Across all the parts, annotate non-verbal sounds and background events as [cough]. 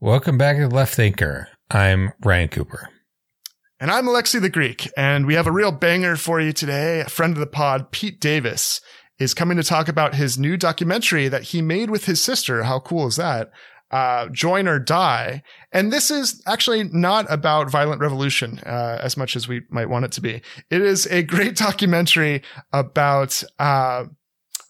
Welcome back to Left Anchor. I'm Ryan Cooper. And I'm Alexi the Greek, and we have a real banger for you today. A friend of the pod, Pete Davis, is coming to talk about his new documentary that he made with his sister. How cool is that? Uh, Join or Die. And this is actually not about violent revolution, uh, as much as we might want it to be. It is a great [laughs] documentary about, uh,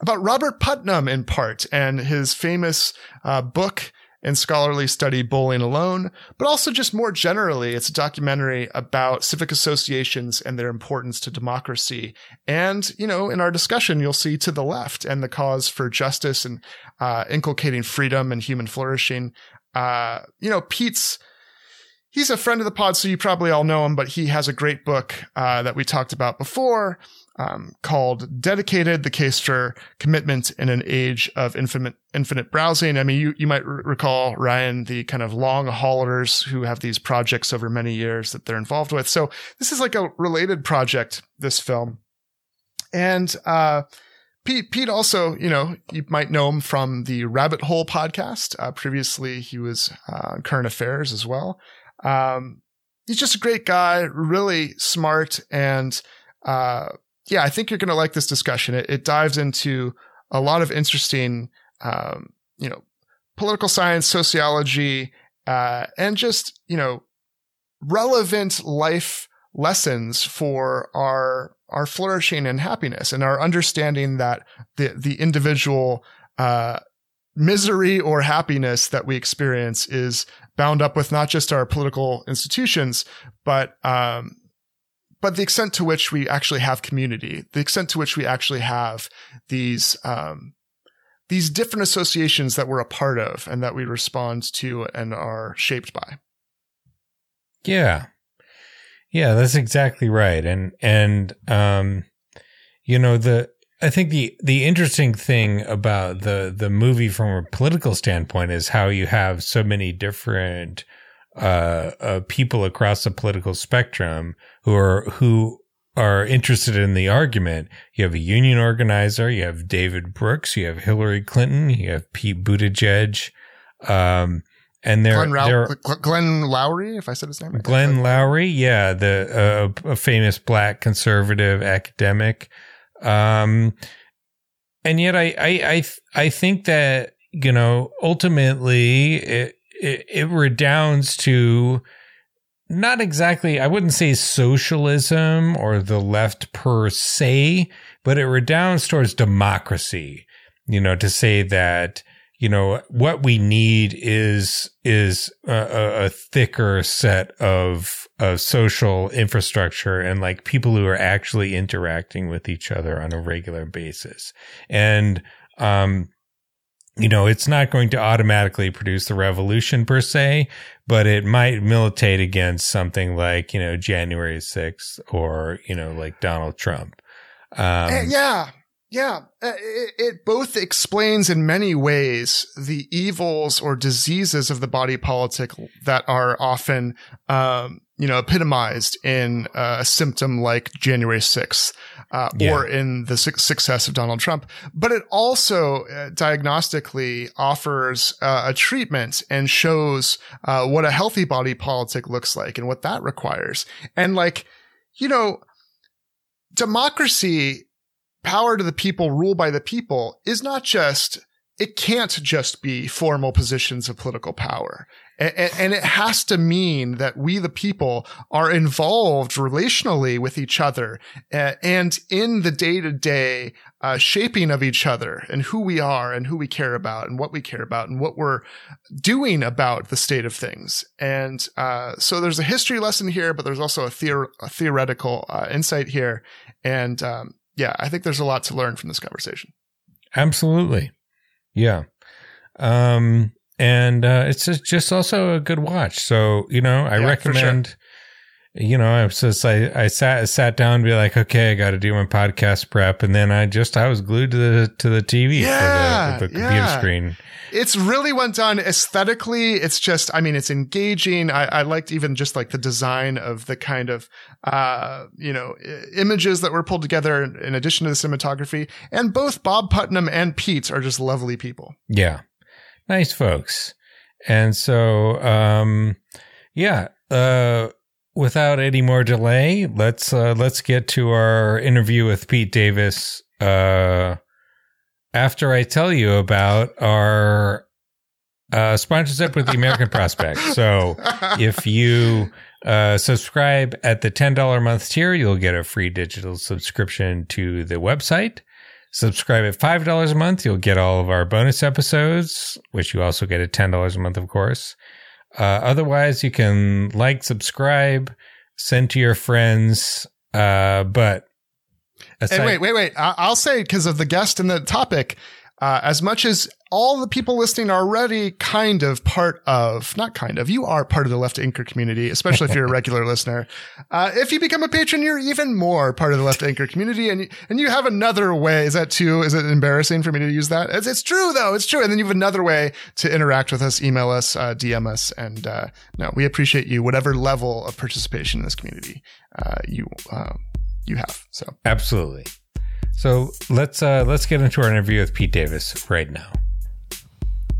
about Robert Putnam in part and his famous, uh, book, and scholarly study Bowling Alone, but also just more generally, it's a documentary about civic associations and their importance to democracy. And, you know, in our discussion, you'll see to the left and the cause for justice and uh, inculcating freedom and human flourishing. Uh, you know, Pete's he's a friend of the pod, so you probably all know him, but he has a great book uh, that we talked about before um, called Dedicated, the case for commitment in an age of infinite, infinite browsing. I mean, you, you might r- recall, Ryan, the kind of long haulers who have these projects over many years that they're involved with. So this is like a related project, this film. And, uh, Pete, Pete also, you know, you might know him from the Rabbit Hole podcast. Uh, previously, he was uh, Current Affairs as well. Um, he's just a great guy, really smart, and uh, yeah, I think you're going to like this discussion. It, it, dives into a lot of interesting, um, you know, political science, sociology, uh, and just, you know, relevant life lessons for our, our flourishing and happiness and our understanding that the, the individual, uh, misery or happiness that we experience is bound up with not just our political institutions, but, um, but the extent to which we actually have community, the extent to which we actually have these, um, these different associations that we're a part of and that we respond to and are shaped by. Yeah. Yeah, that's exactly right. And, and, um, you know, the, I think the, the interesting thing about the, the movie from a political standpoint is how you have so many different, uh, uh, people across the political spectrum who are who are interested in the argument. You have a union organizer, you have David Brooks, you have Hillary Clinton, you have Pete Buttigieg, um, and there, Glenn, Glenn Loury, if I said his name, Glenn Loury, yeah, the uh, a famous black conservative academic, um, and yet I I I I think that you know ultimately it, it, it redounds to not exactly, I wouldn't say socialism or the left per se, but it redounds towards democracy, you know, to say that, you know, what we need is, is a, a thicker set of, of social infrastructure and like people who are actually interacting with each other on a regular basis. And, um, you know, it's not going to automatically produce the revolution per se, but it might militate against something like, you know, January 6th or, you know, like Donald Trump. Um, yeah. Yeah. Uh, it, it, both explains in many ways the evils or diseases of the body politic that are often, um, you know, epitomized in a symptom like January 6th uh, yeah. or in the su- success of Donald Trump. But it also uh, diagnostically offers uh, a treatment and shows uh, what a healthy body politic looks like and what that requires. And like, you know, democracy, power to the people, rule by the people is not just it can't just be formal positions of political power. And, and, it has to mean that we, the people, are involved relationally with each other and in the day to day shaping of each other and who we are and who we care about and what we care about and what we're doing about the state of things. And uh, so there's a history lesson here, but there's also a, theor- a theoretical uh, insight here. And um, yeah, I think there's a lot to learn from this conversation. Absolutely. Yeah. Um, and uh, it's just also a good watch. So you know, I yeah, recommend. You know, I was just I, I sat sat down and be like, okay, I got to do my podcast prep, and then I just I was glued to the to the TV yeah, for the, the computer yeah. screen. It's really well done aesthetically. It's just, I mean, it's engaging. I, I liked even just like the design of the kind of, uh, you know, images that were pulled together in addition to the cinematography. And both Bob Putnam and Pete are just lovely people. Yeah, nice folks. And so, um, yeah, uh, without any more delay, let's, uh, let's get to our interview with Pete Davis, uh, after I tell you about our, uh, sponsorship with the American Prospect. [laughs] So if you, uh, subscribe at the $10 a month tier, you'll get a free digital subscription to the website. Subscribe at $5 a month. You'll get all of our bonus episodes, which you also get at $10 a month, of course. Uh, otherwise, you can like, subscribe, send to your friends. Uh, but aside- and wait, wait, wait. I'll say because of the guest and the topic, uh, as much as all the people listening are already kind of part of, not kind of, you are part of the Left Anchor community, especially if you're a regular [laughs] listener. Uh, if you become a patron, you're even more part of the Left Anchor community. And, and you have another way. Is that too, is it embarrassing for me to use that? It's, it's true though. It's true. And then you have another way to interact with us, email us, uh, DM us. And, uh, no, we appreciate you, whatever level of participation in this community, uh, you, uh, you have. So absolutely. So let's uh, let's get into our interview with Pete Davis right now.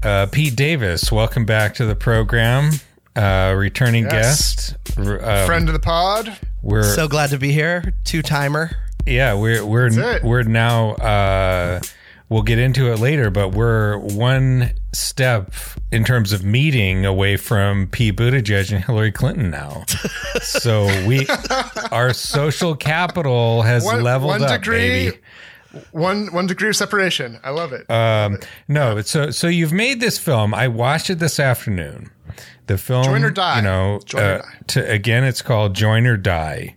Uh, Pete Davis, welcome back to the program. Uh, returning yes. guest, um, friend of the pod. We're so glad to be here. Two timer. Yeah, we're we're we're now. Uh, we'll get into it later, but we're one step in terms of meeting away from Pete Buttigieg and Hillary Clinton now. [laughs] so we, our social capital has one, leveled one up, degree, baby. One one degree of separation. I love it. Um, no, so so you've made this film. I watched it this afternoon. The film, Join or Die. You know, uh, to, again, it's called Join or Die.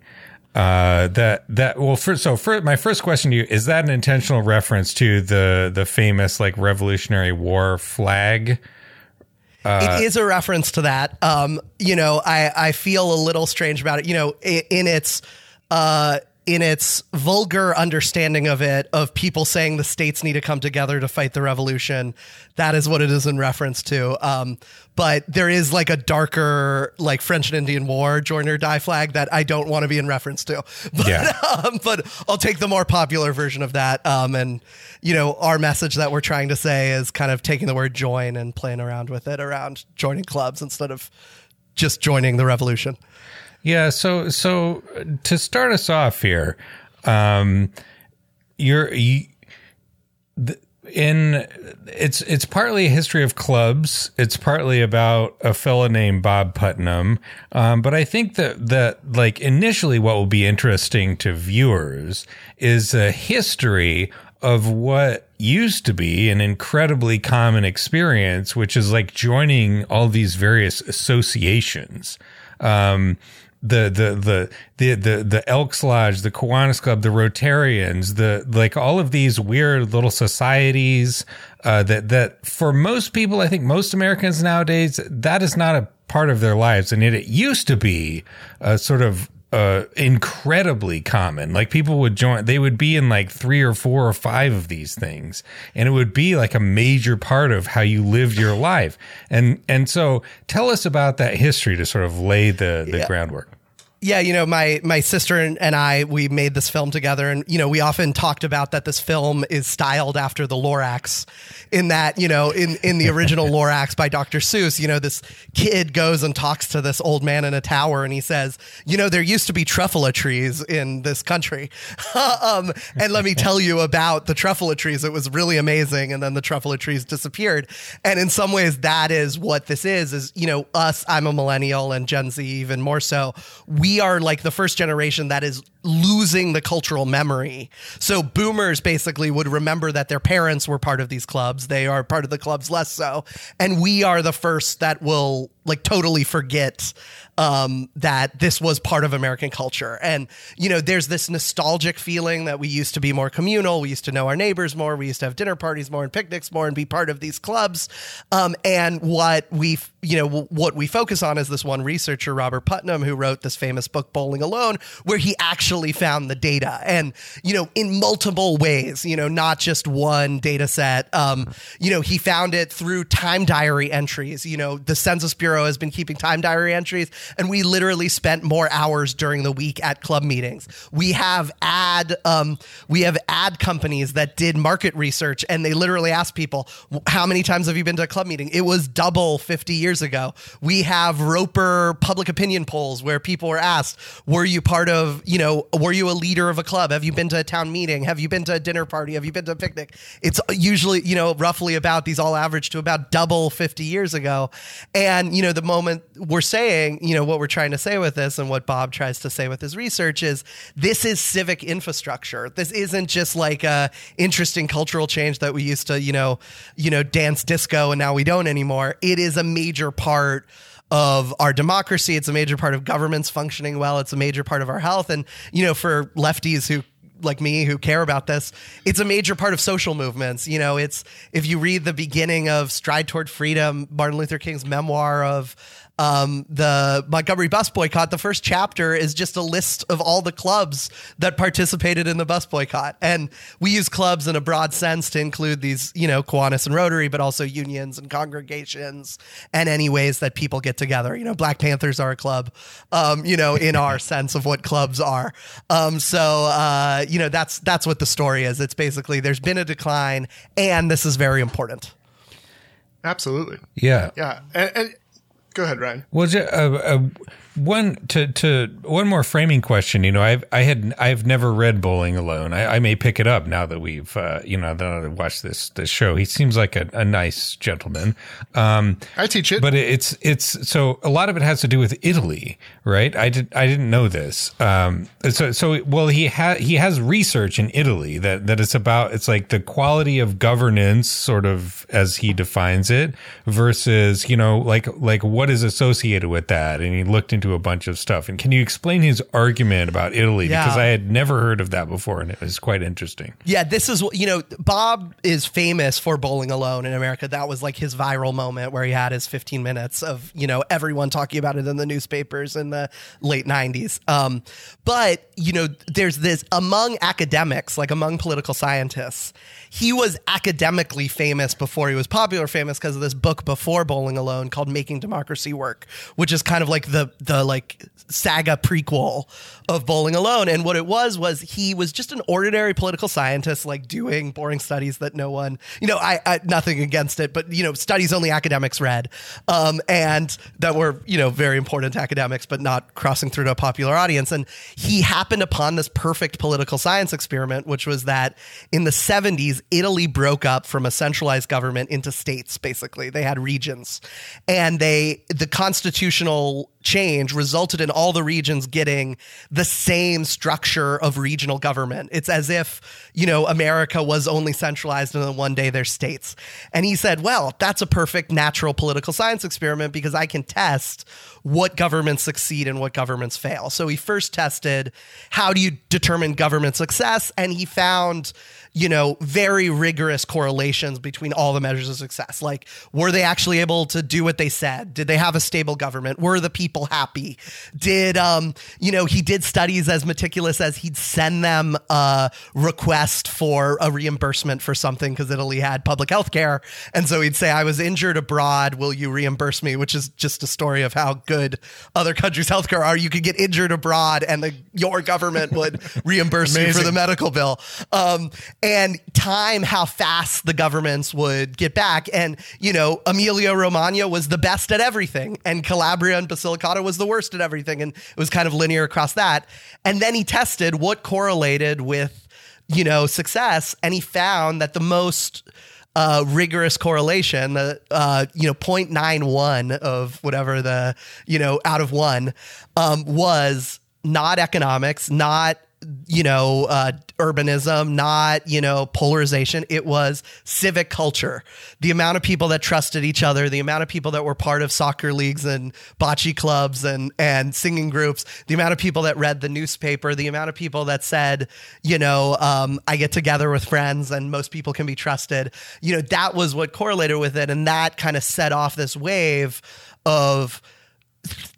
Uh, that that well, for, so for my first question to you is that an intentional reference to the the famous like Revolutionary War flag? Uh, it is a reference to that. Um, you know, I I feel a little strange about it. You know, in, in its uh in its vulgar understanding of it, of people saying the states need to come together to fight the revolution. That is what it is in reference to. Um, but there is like a darker, like French and Indian War join or die flag that I don't want to be in reference to. [laughs] But, yeah. um, but I'll take the more popular version of that. Um, and, you know, our message that we're trying to say is kind of taking the word join and playing around with it around joining clubs instead of just joining the revolution. Yeah. So, so to start us off here, um, you're, you, in it's it's partly a history of clubs. It's partly about a fellow named Bob Putnam. Um, but I think that that like initially, what will be interesting to viewers is a history of what used to be an incredibly common experience, which is like joining all these various associations. Um, the the the the the the Elks Lodge, the Kiwanis Club, the Rotarians, the like all of these weird little societies uh, that that for most people, I think most Americans nowadays, that is not a part of their lives, and yet it used to be a sort of uh, incredibly common. Like people would join, they would be in like three or four or five of these things, and it would be like a major part of how you lived your life. And and so, tell us about that history to sort of lay the the yeah. groundwork yeah, you know, my my sister and I we made this film together, and you know, we often talked about that this film is styled after the Lorax, in that you know, in in the original [laughs] Lorax by Dr. Seuss, you know, this kid goes and talks to this old man in a tower, and he says, you know, there used to be truffula trees in this country, [laughs] um, and let me tell you about the truffula trees. It was really amazing, and then the truffula trees disappeared, and in some ways, that is what this is. Is you know, us. I'm a millennial, and Gen Z even more so. We we are like the first generation that is losing the cultural memory. So boomers basically would remember that their parents were part of these clubs. They are part of the clubs less so. And we are the first that will like totally forget um, that this was part of American culture. And, you know, there's this nostalgic feeling that we used to be more communal. We used to know our neighbors more. We used to have dinner parties more and picnics more and be part of these clubs. Um, and what we, you know, what we focus on is this one researcher, Robert Putnam, who wrote this famous book, Bowling Alone, where he actually found the data and, you know, in multiple ways, you know, not just one data set. Um, you know, he found it through time diary entries. You know, the Census Bureau has been keeping time diary entries, and we literally spent more hours during the week at club meetings. We have ad um, we have ad companies that did market research, and they literally asked people, "How many times have you been to a club meeting?" It was double 50 years ago. We have Roper public opinion polls where people were asked, "Were you part of you know Were you a leader of a club? Have you been to a town meeting? Have you been to a dinner party? Have you been to a picnic?" It's usually you know roughly about these all average to about double 50 years ago, and you know the moment we're saying you know what we're trying to say with this and what Bob tries to say with his research is this is civic infrastructure. This isn't just like a interesting cultural change that we used to, you know, you know, dance disco and now we don't anymore. It is a major part of our democracy. It's a major part of governments functioning well. It's a major part of our health. And, you know, for lefties who like me who care about this, it's a major part of social movements. You know, it's if you read the beginning of Stride Toward Freedom, Martin Luther King's memoir of um, the Montgomery bus boycott, the first chapter is just a list of all the clubs that participated in the bus boycott. And we use clubs in a broad sense to include these, you know, Kiwanis and Rotary, but also unions and congregations and any ways that people get together. You know, Black Panthers are a club, um, you know, in our [laughs] sense of what clubs are. Um, so, uh, you know, that's, that's what the story is. It's basically there's been a decline and this is very important. Absolutely. Yeah. Yeah. And, and Go ahead, Ryan. Was it a, a one to to one more framing question? You know, I've I had I've never read Bowling Alone. I, I may pick it up now that we've uh, you know that I watched this this show. He seems like a, a nice gentleman. Um, I teach it, but it's it's so a lot of it has to do with Italy, right? I did I didn't know this. Um, so so well he has he has research in Italy that that it's about it's like the quality of governance, sort of as he defines it, versus you know like like what is associated with that, and he looked into a bunch of stuff. And can you explain his argument about Italy? Yeah. Because I had never heard of that before, and it was quite interesting. Yeah, this is what you know. Bob is famous for bowling alone in America. That was like his viral moment where he had his 15 minutes of you know everyone talking about it in the newspapers in the late 90s. Um, but you know, there's this among academics, like among political scientists, he was academically famous before he was popular famous because of this book before Bowling Alone called Making Democracy Work, which is kind of like the the like saga prequel of Bowling Alone. And what it was was he was just an ordinary political scientist, like doing boring studies that no one, you know, I, I nothing against it, but you know, studies only academics read, um, and that were you know very important to academics, but not crossing through to a popular audience. And he happened upon this perfect political science experiment, which was that in the 70s, Italy broke up from a centralized government into states. Basically, they had regions, and they the constitutional change resulted in all the regions getting the same structure of regional government. It's as if, you know, America was only centralized and then one day they're states. And he said, well, that's a perfect natural political science experiment because I can test what governments succeed and what governments fail. So he first tested how do you determine government success? And he found you know, very rigorous correlations between all the measures of success. Like, were they actually able to do what they said? Did they have a stable government? Were the people happy? Did, um, you know, he did studies as meticulous as he'd send them a request for a reimbursement for something because Italy had public health care. And so he'd say, I was injured abroad. Will you reimburse me? Which is just a story of how good other countries' healthcare are. You could get injured abroad and the, your government would reimburse you for the medical bill. Um, and time how fast the governments would get back. And, you know, Emilia-Romagna was the best at everything, and Calabria and Basilicata was the worst at everything. And it was kind of linear across that. And then he tested what correlated with, you know, success. And he found that the most uh, rigorous correlation, the uh, you know 0.91 of whatever the you know out of one um, was not economics, not you know, uh, urbanism, not, you know, polarization. It was civic culture. The amount of people that trusted each other, the amount of people that were part of soccer leagues and bocce clubs and, and singing groups, the amount of people that read the newspaper, the amount of people that said, you know, um, I get together with friends and most people can be trusted. You know, that was what correlated with it. And that kind of set off this wave of,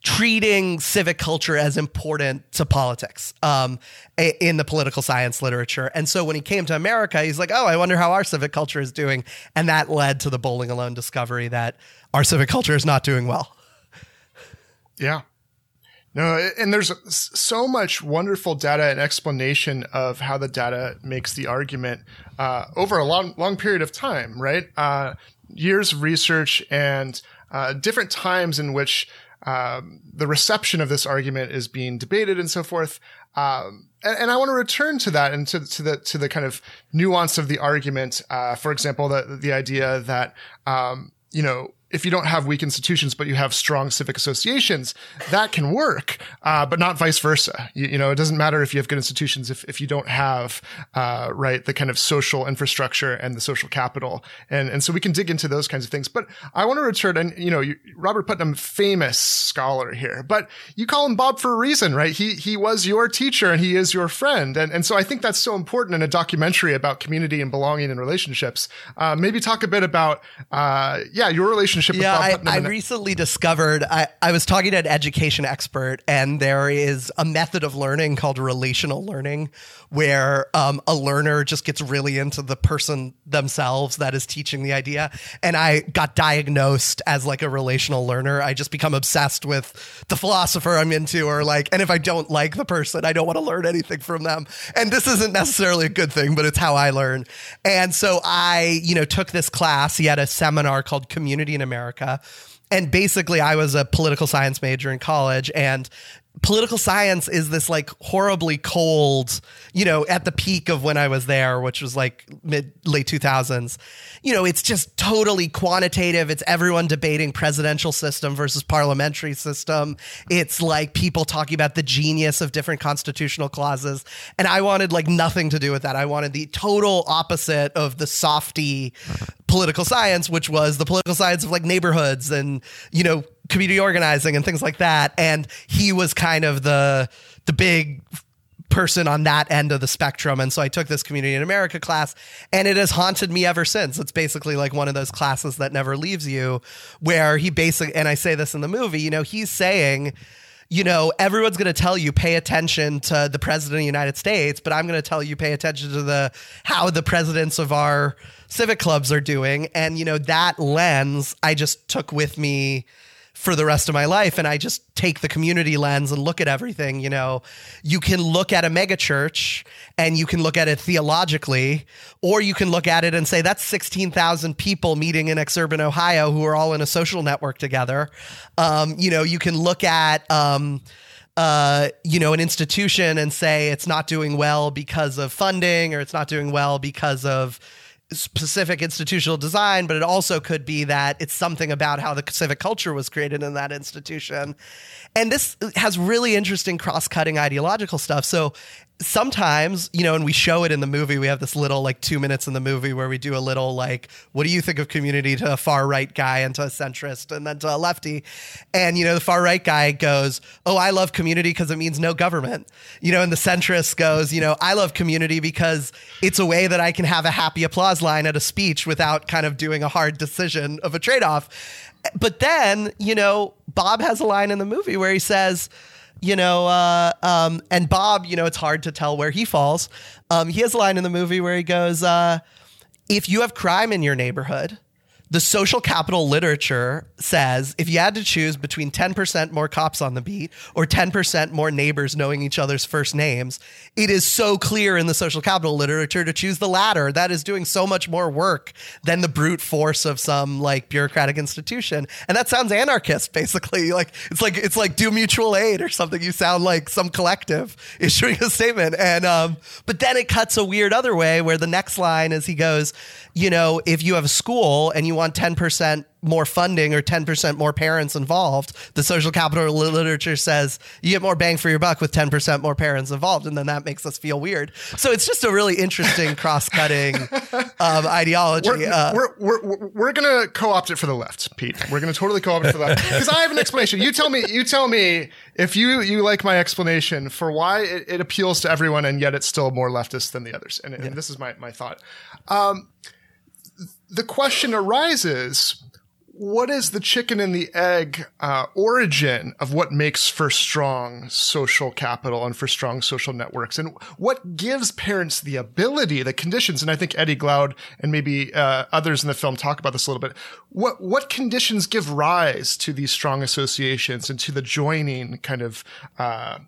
treating civic culture as important to politics um, in the political science literature. And so when he came to America, he's like, oh, I wonder how our civic culture is doing. And that led to the Bowling Alone discovery that our civic culture is not doing well. Yeah. No, and there's so much wonderful data and explanation of how the data makes the argument uh, over a long, long period of time, right? Uh, years of research and uh, different times in which um, the reception of this argument is being debated and so forth. Um, and, and, I want to return to that and to, to, the to the kind of nuance of the argument. Uh, for example, the the idea that um, you know if you don't have weak institutions, but you have strong civic associations, that can work, uh, but not vice versa. You, you, know, it doesn't matter if you have good institutions if, if you don't have, uh, right, the kind of social infrastructure and the social capital. And, and so we can dig into those kinds of things. But I want to return, and, you know, Robert Putnam, famous scholar here, but you call him Bob for a reason, right? He, he was your teacher and he is your friend. And, and so I think that's so important in a documentary about community and belonging and relationships. Uh, maybe talk a bit about, uh, yeah, your relationship relationship yeah, I, I recently discovered, I, I was talking to an education expert, and there is a method of learning called relational learning, where um, a learner just gets really into the person themselves that is teaching the idea. And I got diagnosed as like a relational learner. I just become obsessed with the philosopher I'm into, or like, and if I don't like the person, I don't want to learn anything from them. And this isn't necessarily a good thing, but it's how I learn. And so I, you know, took this class. He had a seminar called Community in America. And basically I was a political science major in college and political science is this like horribly cold, you know, at the peak of when I was there, which was like mid late 2000s. You know, it's just totally quantitative. It's everyone debating presidential system versus parliamentary system. It's like people talking about the genius of different constitutional clauses. And I wanted like nothing to do with that. I wanted the total opposite of the softy political science, which was the political science of like neighborhoods and, you know, community organizing and things like that. And he was kind of the the big person on that end of the spectrum. And so I took this community in America class and it has haunted me ever since. It's basically like one of those classes that never leaves you where he basically, and I say this in the movie, you know, he's saying, you know, everyone's going to tell you pay attention to the president of the United States, but I'm going to tell you pay attention to the how the presidents of our civic clubs are doing. And you know, that lens I just took with me for the rest of my life and I just take the community lens and look at everything, you know, you can look at a megachurch and you can look at it theologically or you can look at it and say that's 16,000 people meeting in Exurban, Ohio who are all in a social network together. Um, you know, you can look at um, uh, you know, an institution and say it's not doing well because of funding or it's not doing well because of specific institutional design, but it also could be that it's something about how the civic culture was created in that institution. And this has really interesting cross cutting ideological stuff. So sometimes, you know, and we show it in the movie, we have this little like two minutes in the movie where we do a little like, what do you think of community to a far right guy and to a centrist and then to a lefty? And, you know, the far right guy goes, Oh, I love community because it means no government. You know, and the centrist goes, You know, I love community because it's a way that I can have a happy applause line at a speech without kind of doing a hard decision of a trade off. But then, you know, Bob has a line in the movie where he says, you know, uh, um, and Bob, you know, it's hard to tell where he falls. Um, he has a line in the movie where he goes, uh, if you have crime in your neighborhood, the social capital literature says if you had to choose between 10% more cops on the beat or 10% more neighbors knowing each other's first names, it is so clear in the social capital literature to choose the latter. That is doing so much more work than the brute force of some like bureaucratic institution. And that sounds anarchist, basically. [laughs] Like it's like it's like do mutual aid or something. You sound like some collective [laughs] issuing a statement. And um, but then it cuts a weird other way where the next line is he goes, you know, if you have a school and you want 10% more funding or 10% more parents involved, the social capital literature says you get more bang for your buck with 10% more parents involved. And then that makes us feel weird. So it's just a really interesting [laughs] cross cutting um, ideology. We're, uh, we're, we're, we're going to co opt it for the left, Pete. We're going to totally co opt it for that. because [laughs] I have an explanation. You tell me, you tell me if you, you like my explanation for why it, it appeals to everyone and yet it's still more leftist than the others. And, and yeah. this is my, my thought. Um, the question arises what is the chicken and the egg uh, origin of what makes for strong social capital and for strong social networks? And what gives parents the ability the conditions and i think eddie glaude and maybe uh, others in the film talk about this a little bit what what conditions give rise to these strong associations and to the joining kind of uh,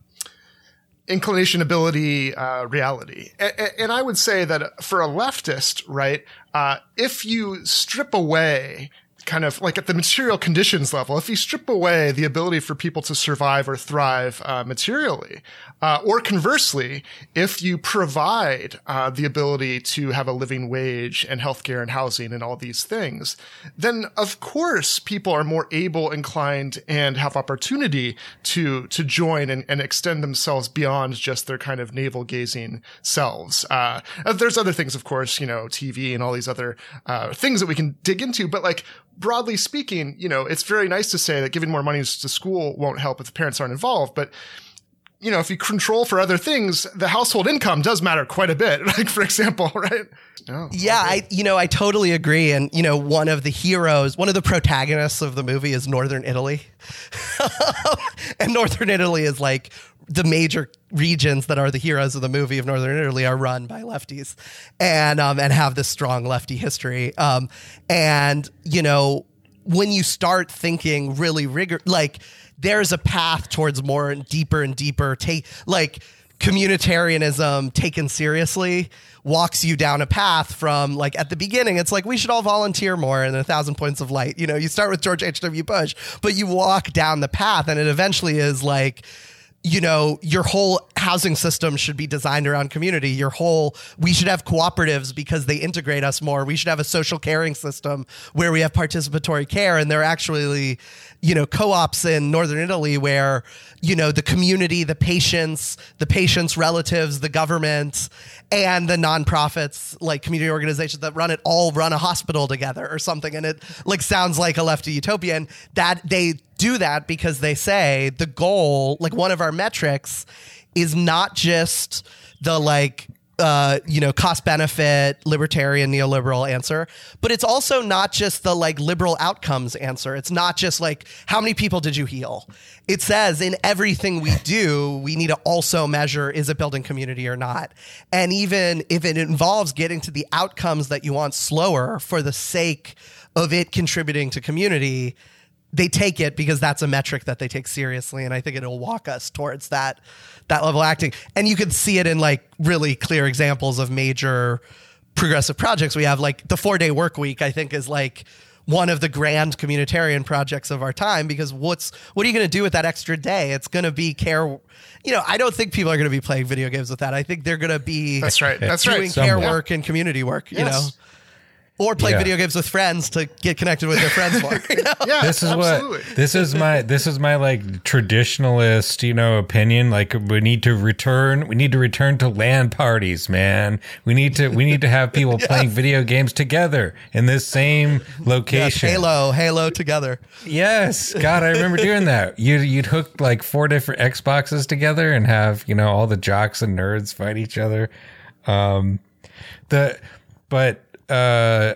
inclination, ability, uh, reality. And, I would say that for a leftist, right, uh, if you strip away kind of like at the material conditions level, if you strip away the ability for people to survive or thrive uh, materially, uh, or conversely, if you provide uh, the ability to have a living wage and healthcare and housing and all these things, then of course people are more able, inclined, and have opportunity to to join and, and extend themselves beyond just their kind of navel gazing selves. Uh, there's other things, of course, you know, TV and all these other uh, things that we can dig into, but like broadly speaking, you know, it's very nice to say that giving more money to school won't help if the parents aren't involved, but you know, if you control for other things, the household income does matter quite a bit. [laughs] Like, for example, [laughs] right? Oh, yeah, okay. I, you know, I totally agree. And, you know, one of the heroes, one of the protagonists of the movie is Northern Italy. [laughs] and Northern Italy is like the major regions that are the heroes of the movie of Northern Italy are run by lefties and um, and have this strong lefty history. Um, and you know, when you start thinking really rigor, like there's a path towards more and deeper and deeper. Take like communitarianism taken seriously walks you down a path from like at the beginning it's like we should all volunteer more and a thousand points of light. You know you start with george h.w bush but you walk down the path and it eventually is like you know, your whole housing system should be designed around community. Your whole, we should have cooperatives because they integrate us more. We should have a social caring system where we have participatory care. And they're actually, you know, co-ops in Northern Italy where, you know, the community, the patients, the patients' relatives, the government, and the nonprofits, like community organizations that run it all run a hospital together or something. And it like sounds like a lefty utopian that they do that because they say the goal, like one of our metrics, is not just the like uh, you know, cost benefit, libertarian, neoliberal answer. But it's also not just the like liberal outcomes answer. It's not just like, how many people did you heal? It says in everything we do, we need to also measure is it building community or not? And even if it involves getting to the outcomes that you want slower for the sake of it contributing to community, they take it because that's a metric that they take seriously and i think it'll walk us towards that that level of acting. And you can see it in like really clear examples of major progressive projects we have. Like the four day work week i think is like one of the grand communitarian projects of our time because what's what are you going to do with that extra day? It's going to be care you know i don't think people are going to be playing video games with that. I think they're going to be that's right. That's right. doing right care Somewhere. work and community work yes. you know or play yeah. video games with friends to get connected with their friends more. [laughs] You know? yeah, this is absolutely. what this is my this is my like traditionalist, you know, opinion. Like we need to return, we need to return to LAN parties, man. We need to we need to have people [laughs] yes. playing video games together in this same location. Yes, Halo, Halo together. Yes, God, I remember doing that. You you'd hook like four different Xboxes together and have you know all the jocks and nerds fight each other. Um, the but uh,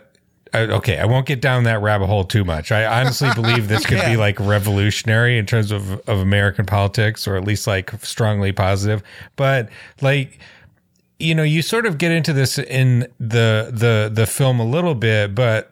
okay, I won't get down that rabbit hole too much. I honestly believe this [laughs] could yeah. be like revolutionary in terms of, of American politics, or at least like strongly positive. But like, you know, you sort of get into this in the the the film a little bit, but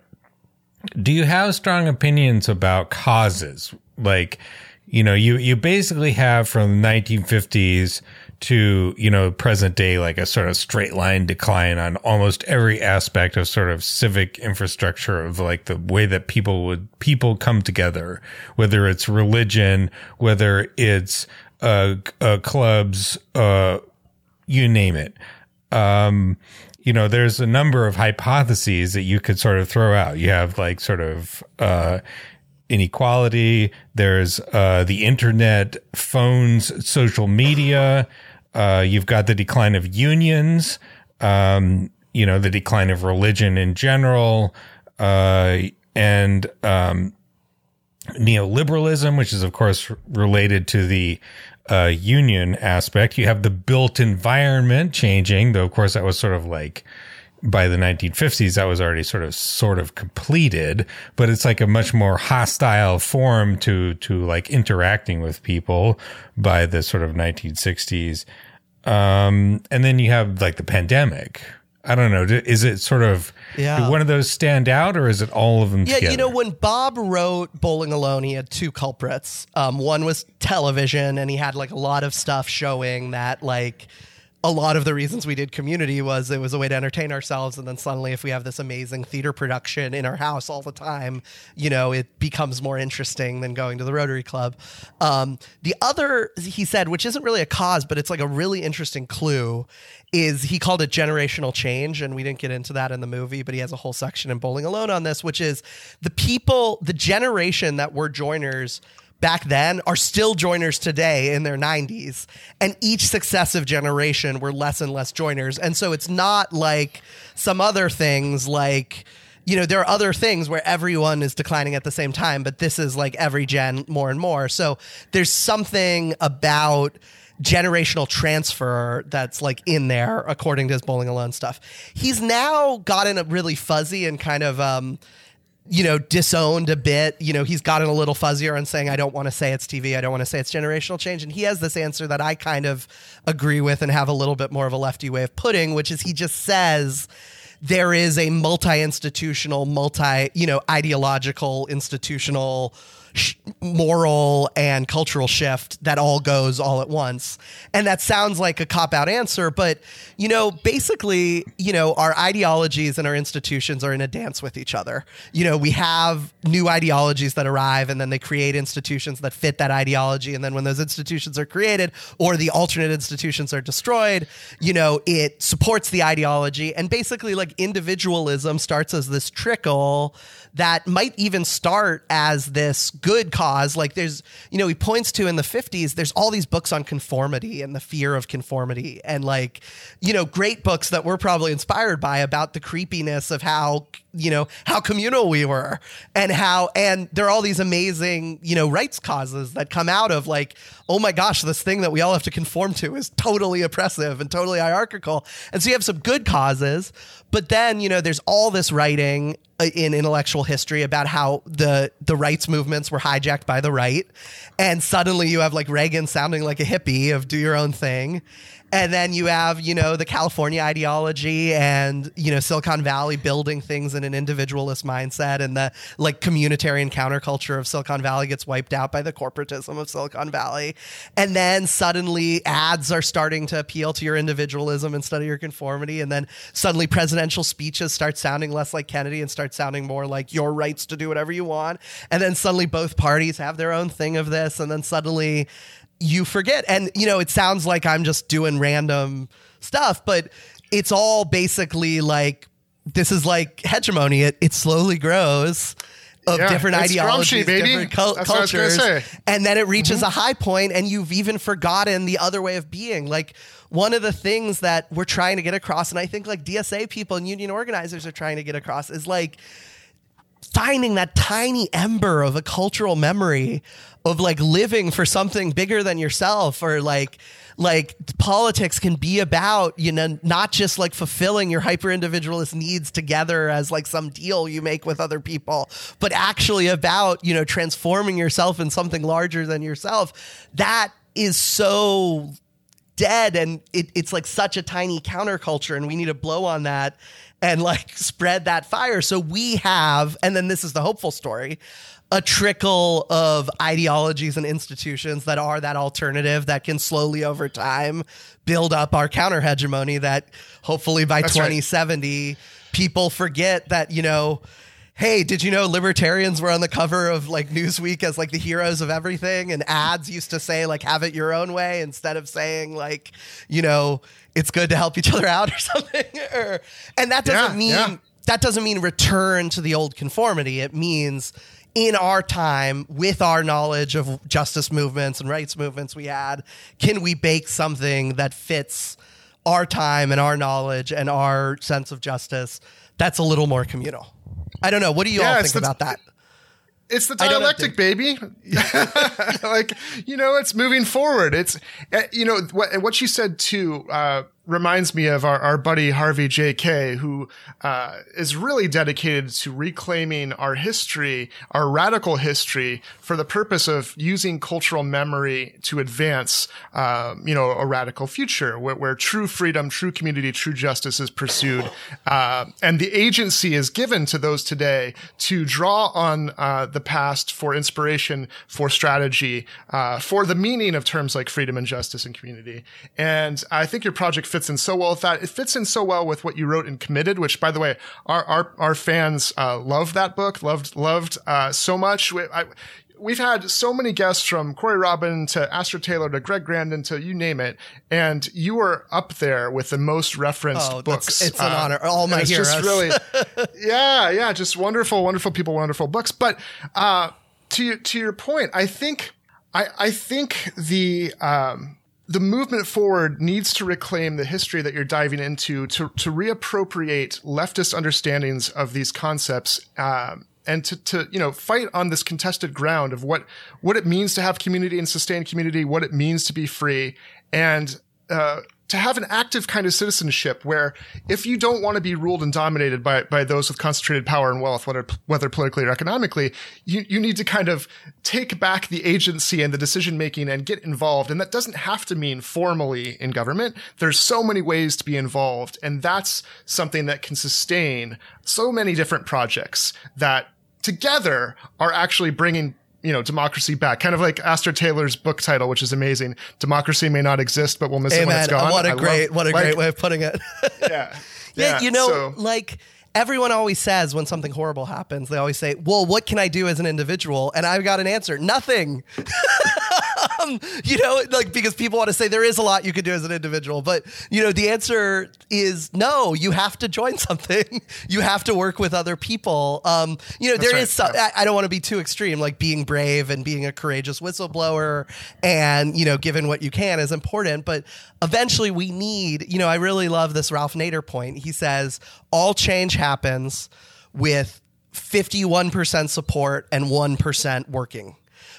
do you have strong opinions about causes? Like, you know, you you basically have from the 1950s to you know present day like a sort of straight line decline on almost every aspect of sort of civic infrastructure of like the way that people would people come together whether it's religion whether it's uh, uh clubs uh you name it. Um you know there's a number of hypotheses that you could sort of throw out. You have like sort of uh inequality. There's uh the internet phones social media uh, you've got the decline of unions, um, you know, the decline of religion in general, uh, and um, neoliberalism, which is, of course, related to the uh, union aspect. You have the built environment changing, though, of course, that was sort of like by the 1950s, that was already sort of sort of completed, but it's like a much more hostile form to to like interacting with people by the sort of 1960s. Um, and then you have like the pandemic. I don't know. Is it sort of Yeah. one of those stand out, or is it all of them Yeah, together? you know, when Bob wrote Bowling Alone, he had two culprits. Um, one was television, and he had like a lot of stuff showing that like a lot of the reasons we did community was it was a way to entertain ourselves. And then suddenly if we have this amazing theater production in our house all the time you know it becomes more interesting than going to the rotary club. Um, the other he said which isn't really a cause but it's like a really interesting clue is he called it generational change. And we didn't get into that in the movie but he has a whole section in bowling alone on this which is the people the generation that were joiners back then are still joiners today in their 90s and each successive generation were less and less joiners. And so it's not like some other things like you know there are other things where everyone is declining at the same time but this is like every gen more and more. So there's something about generational transfer that's like in there according to his bowling alone stuff. He's now gotten a really fuzzy and kind of um you know, disowned a bit. You know, he's gotten a little fuzzier on saying, I don't want to say it's TV. I don't want to say it's generational change. And he has this answer that I kind of agree with and have a little bit more of a lefty way of putting, which is he just says, there is a multi-institutional, multi, you know, ideological, institutional, sh- moral and cultural shift that all goes all at once. And that sounds like a cop out answer, but you know, basically, you know, our ideologies and our institutions are in a dance with each other. You know, we have new ideologies that arrive and then they create institutions that fit that ideology and then when those institutions are created or the alternate institutions are destroyed, you know, it supports the ideology and basically like individualism starts as this trickle that might even start as this good cause. Like there's, you know, he points to in the 50s, there's all these books on conformity and the fear of conformity and like, you know, great books that we're probably inspired by about the creepiness of how, you know, how communal we were and how, and there are all these amazing, you know, rights causes that come out of like, oh my gosh, this thing that we all have to conform to is totally oppressive and totally hierarchical. And so you have some good causes, but then, you know, there's all this writing uh, in intellectual history about how the the rights movements were hijacked by the right. And suddenly you have like Reagan sounding like a hippie of do your own thing and then you have you know the California ideology and you know Silicon Valley building things in an individualist mindset and the like communitarian counterculture of Silicon Valley gets wiped out by the corporatism of Silicon Valley. And then suddenly ads are starting to appeal to your individualism instead of your conformity. And then suddenly presidential speeches start sounding less like Kennedy and start sounding more like your rights to do whatever you want. And then suddenly both parties have their own thing of this. And then suddenly you forget. And, you know, it sounds like I'm just doing random stuff, but it's all basically like this is like hegemony. It, it slowly grows of Yeah, different ideologies, different cul- That's what I was cultures. Mm-hmm. And then it reaches a high point and you've even forgotten the other way of being. Like one of the things that we're trying to get across, and I think like DSA people and union organizers are trying to get across is like, finding that tiny ember of a cultural memory of like living for something bigger than yourself or like like politics can be about you know not just like fulfilling your hyper individualist needs together as like some deal you make with other people but actually about you know transforming yourself in something larger than yourself. That is so dead and it, it's like such a tiny counterculture and we need to blow on that and like spread that fire so we have and then this is the hopeful story a trickle of ideologies and institutions that are that alternative that can slowly over time build up our counter hegemony that hopefully by That's right. 2070 people forget that you know hey, did you know libertarians were on the cover of like Newsweek as like the heroes of everything? And ads used to say like have it your own way instead of saying like, you know, it's good to help each other out [laughs] or something. or, and that doesn't Yeah, mean yeah. that doesn't mean return to the old conformity. It means in our time, with our knowledge of justice movements and rights movements we had, can we bake something that fits our time and our knowledge and our sense of justice that's a little more communal? I don't know. What do you Yeah, all think the- about that? It's the dialectic, baby. [laughs] like you know, it's moving forward. It's uh, you know what what you said too. Uh, reminds me of our, our buddy Harvey J. Kaye, who uh, is really dedicated to reclaiming our history, our radical history, for the purpose of using cultural memory to advance, um, you know, a radical future where, where, true freedom, true community, true justice is pursued, uh, and the agency is given to those today to draw on uh, the past for inspiration, for strategy, uh, for the meaning of terms like freedom and justice and community. And I think your project fits in so well with that. It fits in so well with what you wrote in Committed, which, by the way, our our, our fans uh, loved that book, loved loved uh, so much. I, we've had so many guests from Corey Robin to Astra Taylor to Greg Grandin to you name it, and you are up there with the most referenced oh, books. It's an uh, honor. All my heroes. Just really, [laughs] yeah, yeah, just wonderful, wonderful people, wonderful books. But uh, to to your point, I think I I think the um, the movement forward needs to reclaim the history that you're diving into to, to reappropriate leftist understandings of these concepts um, and to, to you know fight on this contested ground of what what it means to have community and sustain community what it means to be free and uh, to have an active kind of citizenship where if you don't want to be ruled and dominated by, by those with concentrated power and wealth, whether, whether politically or economically, you, you need to kind of take back the agency and the decision making and get involved. And that doesn't have to mean formally in government. There's so many ways to be involved. And that's something that can sustain so many different projects that together are actually bringing you know, democracy back. Kind of like Astra Taylor's book title, which is amazing. Democracy may not exist, but we'll miss Amen. it when it's gone. What a I great, love, what a like, great way of putting it. [laughs] yeah, yeah. Yeah. You know, so. like everyone always says when something horrible happens, they always say, "Well, what can I do as an individual?" And I've got an answer: nothing. [laughs] um, you know, like because people want to say there is a lot you could do as an individual, but you know, the answer is no. You have to join [laughs] something. you have to work with other people. Um, you know, That's there right. is. Some, yeah. I, I don't want to be too extreme, like being brave and being a courageous whistleblower, and you know, given what you can is important. But eventually, we need. You know, I really love this Ralph Nader point. He says all change happens with 51% support and 1% working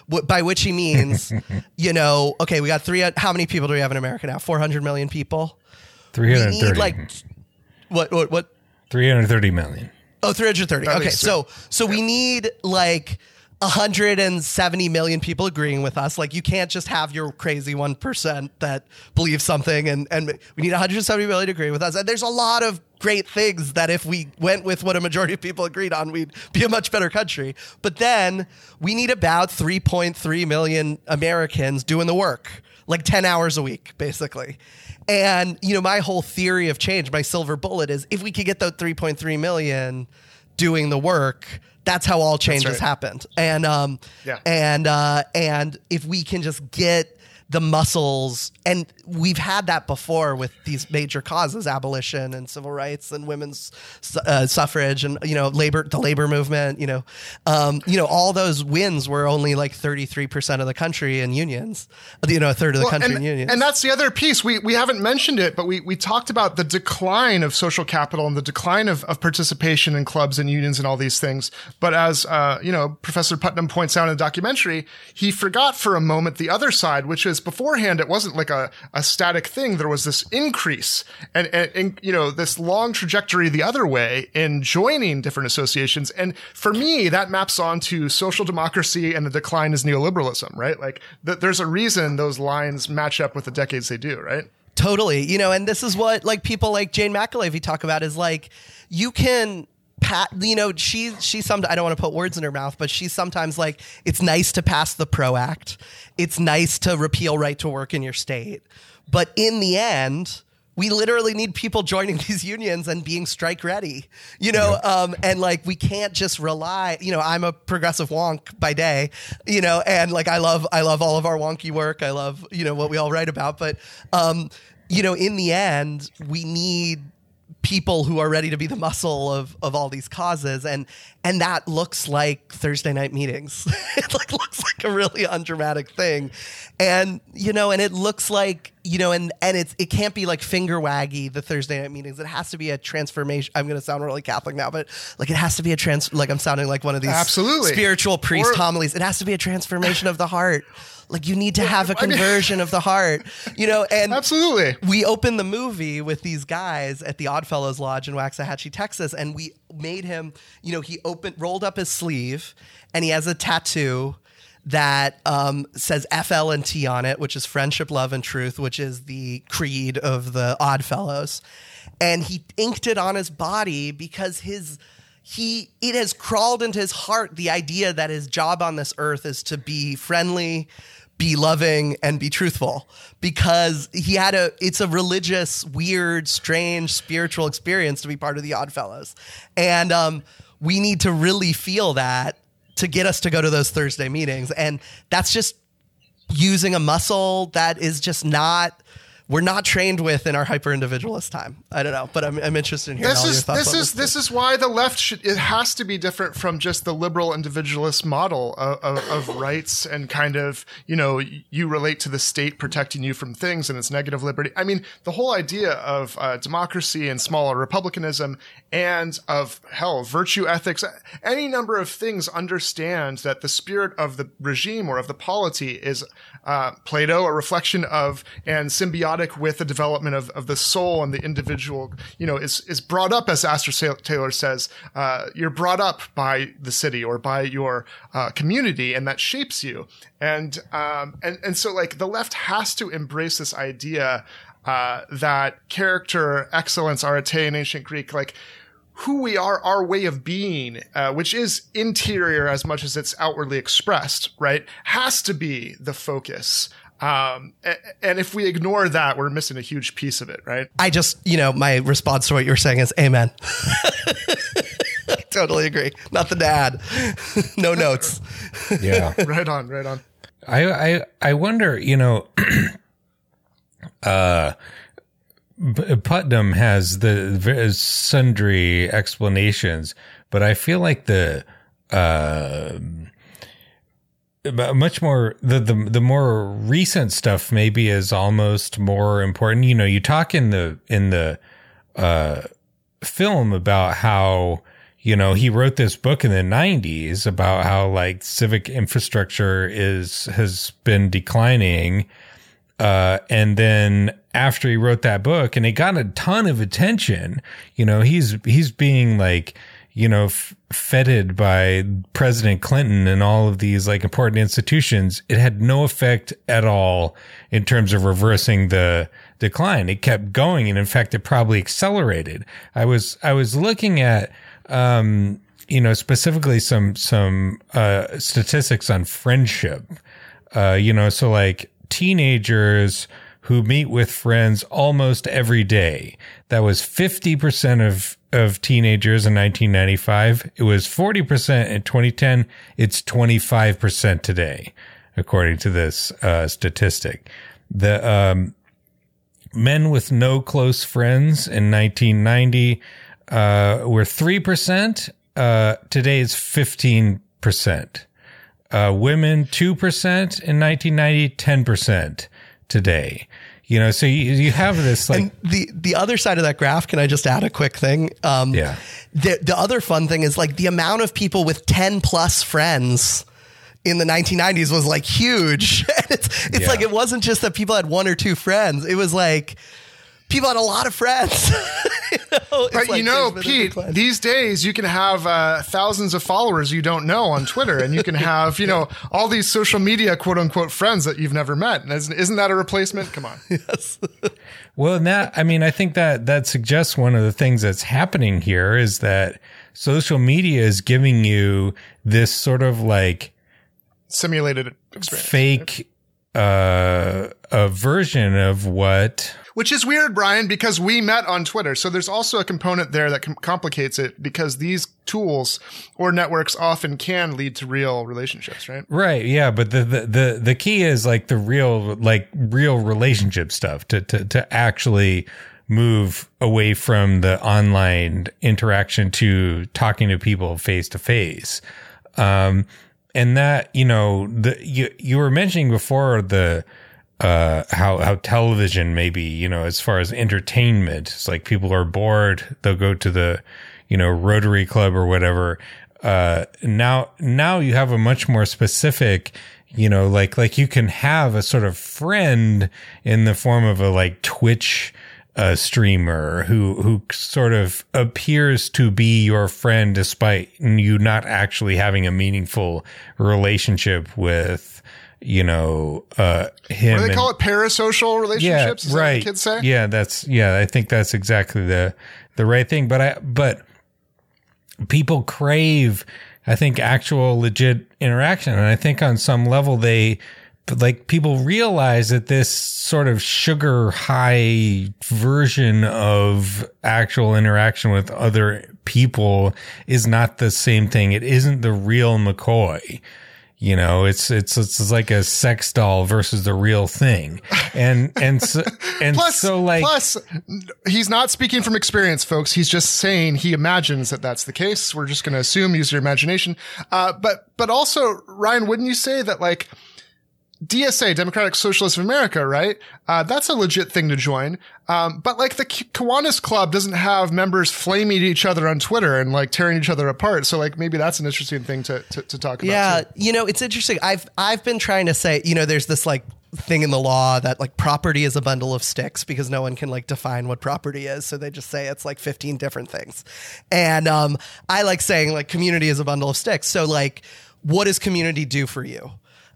by which he means, [laughs] you know, okay, we got three. How many people do we have in America now? Four hundred million people. Three hundred thirty. Like what? What? What? Three hundred thirty million. Oh, 330. Okay, so so we need like 170 million people agreeing with us. Like you can't just have your crazy 1% that believe something and, and we need 170 million to agree with us. And there's a lot of great things that if we went with what a majority of people agreed on, we'd be a much better country. But then we need about 3.3 million Americans doing the work, like 10 hours a week, basically. And, you know, my whole theory of change, my silver bullet is if we could get those 3.3 million doing the work, that's how all changes right. happened. And um, yeah. and uh, and if we can just get the muscles and we've had that before with these major causes abolition and civil rights and women's uh, suffrage and you know labor the labor movement you know. Um, you know all those wins were only like 33% of the country in unions you know a third of the well, country and, in unions. and that's the other piece. We we haven't mentioned it but we we talked about the decline of social capital and the decline of, of participation in clubs and unions and all these things. But as uh, you know professor putnam points out in the documentary he forgot for a moment the other side which is beforehand it wasn't like a, a static thing. There was this increase and, and, and, you know, this long trajectory the other way in joining different associations. And for me, that maps onto social democracy and the decline is neoliberalism, right? Like th- there's a reason those lines match up with the decades they do, right? Totally. You know, and this is what like people like Jane McAlevey talk about is like, you can pat you know she she some I don't want to put words in her mouth but she's sometimes like it's nice to pass the pro act. It's nice to repeal right to work in your state. But in the end we literally need people joining [laughs] these unions and being strike ready you know yeah. um, and like we can't just rely you know i'm a progressive wonk by day you know and like i love i love all of our wonky work. I love you know what we all write about. But um, you know in the end we need people who are ready to be the muscle of of all these causes and and that looks like Thursday night meetings. [laughs] it like looks like a really undramatic thing. And you know, and it looks like you know, and and it's it can't be like finger waggy the Thursday night meetings. It has to be a transformation. I'm going to sound really Catholic now, but like it has to be a trans. Like I'm sounding like one of these Absolutely. spiritual priest Or- homilies. It has to be a transformation of the heart. Like you need to have a conversion of the heart, you know. And [laughs] Absolutely. we opened the movie with these guys at the Oddfellows Lodge in Waxahachie, Texas, and we made him, you know, he opened, rolled up his sleeve, and he has a tattoo that um, says FL and T on it, which is friendship, love, and truth, which is the creed of the Oddfellows, and he inked it on his body because his he it has crawled into his heart the idea that his job on this earth is to be friendly be loving and be truthful. Because he had a it's a religious weird strange spiritual experience to be part of the oddfellows. And um, we need to really feel that to get us to go to those thursday meetings. And that's just using a muscle that is just not we're not trained with in our hyper individualist time i don't know but i'm, I'm interested in hearing This is this is this is why the left should it has to be different from just the liberal individualist model of, of, of rights and kind of you know you relate to the state protecting you from things and its negative liberty. I mean the whole idea of uh, democracy and smaller republicanism and of hell virtue ethics any number of things understand that the spirit of the regime or of the polity is uh, Plato a reflection of and symbiotic with the development of, of the soul and the individual, you know, is, is brought up, as Astra Taylor says, uh, you're brought up by the city or by your uh, community, and that shapes you. And, um, and, and so, like, the left has to embrace this idea uh, that character, excellence, arete in ancient Greek, like, who we are, our way of being, uh, which is interior as much as it's outwardly expressed, right, has to be the focus. Um, and if we ignore that, we're missing a huge piece of it, right? I just, you know, my response to what you're saying is amen. [laughs] Totally agree. Nothing to add. [laughs] no notes. Yeah. [laughs] Right on, right on. I I I wonder, you know, [clears throat] uh, B- Putnam has the sundry explanations, but I feel like the uh, much more the, the the more recent stuff maybe is almost more important. You know, you talk in the in the uh, film about how you know he wrote this book in the 90s about how like civic infrastructure is has been declining uh and then after he wrote that book and it got a ton of attention. You know he's he's being like you know f- feted by president clinton and all of these like important institutions. It had no effect at all in terms of reversing the decline. It kept going and in fact it probably accelerated. I was i was looking at um you know specifically some some uh statistics on friendship. Uh you know so like teenagers who meet with friends almost every day. That was 50% of of teenagers in 1995 it was 40% in 2010 it's 25% today according to this uh statistic. The um men with no close friends in 1990 uh, were 3%. Uh, today it's 15%. Uh, women, 2% in 1990, 10% today. You know, so you, you have this like, And the the other side of that graph, can I just add a quick thing? Um, Yeah. The the other fun thing is like the amount of people with ten plus friends in the 1990s was like huge. [laughs] And it's it's Yeah. like it wasn't just that people had one or two friends. It was like people had a lot of friends. [laughs] you know, But like you know, there's been a Pete, these days you can have uh, thousands of followers you don't know on Twitter, and you can [laughs] have, you know, all these social media quote unquote friends that you've never met. And isn't, isn't that a replacement? Come on. [laughs] yes. well, that I mean, I think that that suggests one of the things that's happening here is that social media is giving you this sort of like Simulated experience. fake, uh, a version of what Which is weird, Brian, because we met on Twitter. So there's also a component there that com- complicates it because these tools or networks often can lead to real relationships, right? Right. Yeah. But the, the, the, the key is like the real, like real relationship stuff to, to, to actually move away from the online interaction to talking to people face to face. Um, and that, you know, the, you, you were mentioning before the, uh, how how television maybe you know as far as entertainment, it's like people are bored, they'll go to the you know Rotary Club or whatever. Uh, now now you have a much more specific you know like like you can have a sort of friend in the form of a like twitch uh, streamer who who sort of appears to be your friend despite you not actually having a meaningful relationship with you know uh him What do they and- call it? Parasocial relationships? Is that what right. kids say? Yeah, that's yeah. I think that's exactly the the right thing. But I but people crave, I think, actual legit interaction, and I think on some level they like people realize that this sort of sugar high version of actual interaction with other people is not the same thing. It isn't the real McCoy. You know, it's it's it's like a sex doll versus the real thing, and and so [laughs] and Plus, so like plus, he's not speaking from experience, folks. He's just saying he imagines that that's the case. We're just going to assume use your imagination. Uh, but but also, Ryan, wouldn't you say that like DSA, Democratic Socialists of America, right? Uh, that's a legit thing to join. Um, but like the Ki- Kiwanis Club doesn't have members flaming each other on Twitter and like tearing each other apart. So like maybe that's an interesting thing to to, to talk about. Yeah, too. you know, it's interesting. I've I've been trying to say, you know, there's this like thing in the law that like property is a bundle of sticks because no one can like define what property is, so they just say it's like 15 different things. And um I like saying like community is a bundle of sticks. So like what does community do for you?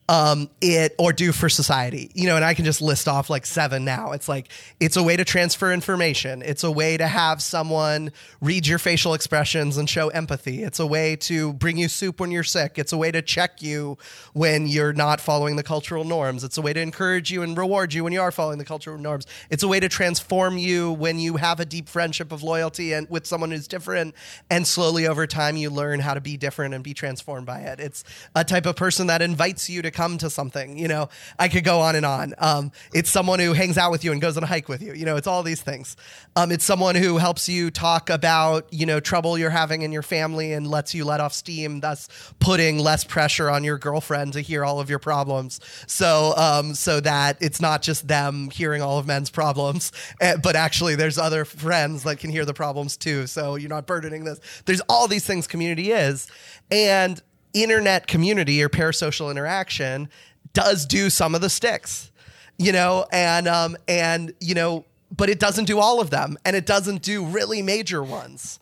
Um, it or do for society. You know, and I can just list off like seven now. It's like it's a way to transfer information. It's a way to have someone read your facial expressions and show empathy. It's a way to bring you soup when you're sick. It's a way to check you when you're not following the cultural norms. It's a way to encourage you and reward you when you are following the cultural norms. It's a way to transform you when you have a deep friendship of loyalty and with someone who's different and slowly over time you learn how to be different and be transformed by it. It's a type of person that invites you to come to something. You know, I could go on and on. Um, it's someone who hangs out with you and goes on a hike with you. You know, it's all these things. Um, it's someone who helps you talk about, you know, trouble you're having in your family and lets you let off steam, thus putting less pressure on your girlfriend to hear all of your problems. So, um, so that it's not just them hearing all of men's problems, eh, but actually there's other friends that can hear the problems too. So you're not burdening this. There's all these things community is. And internet community or parasocial interaction does do some of the sticks, you know, and um and you know, but it doesn't do all of them, and it doesn't do really major ones.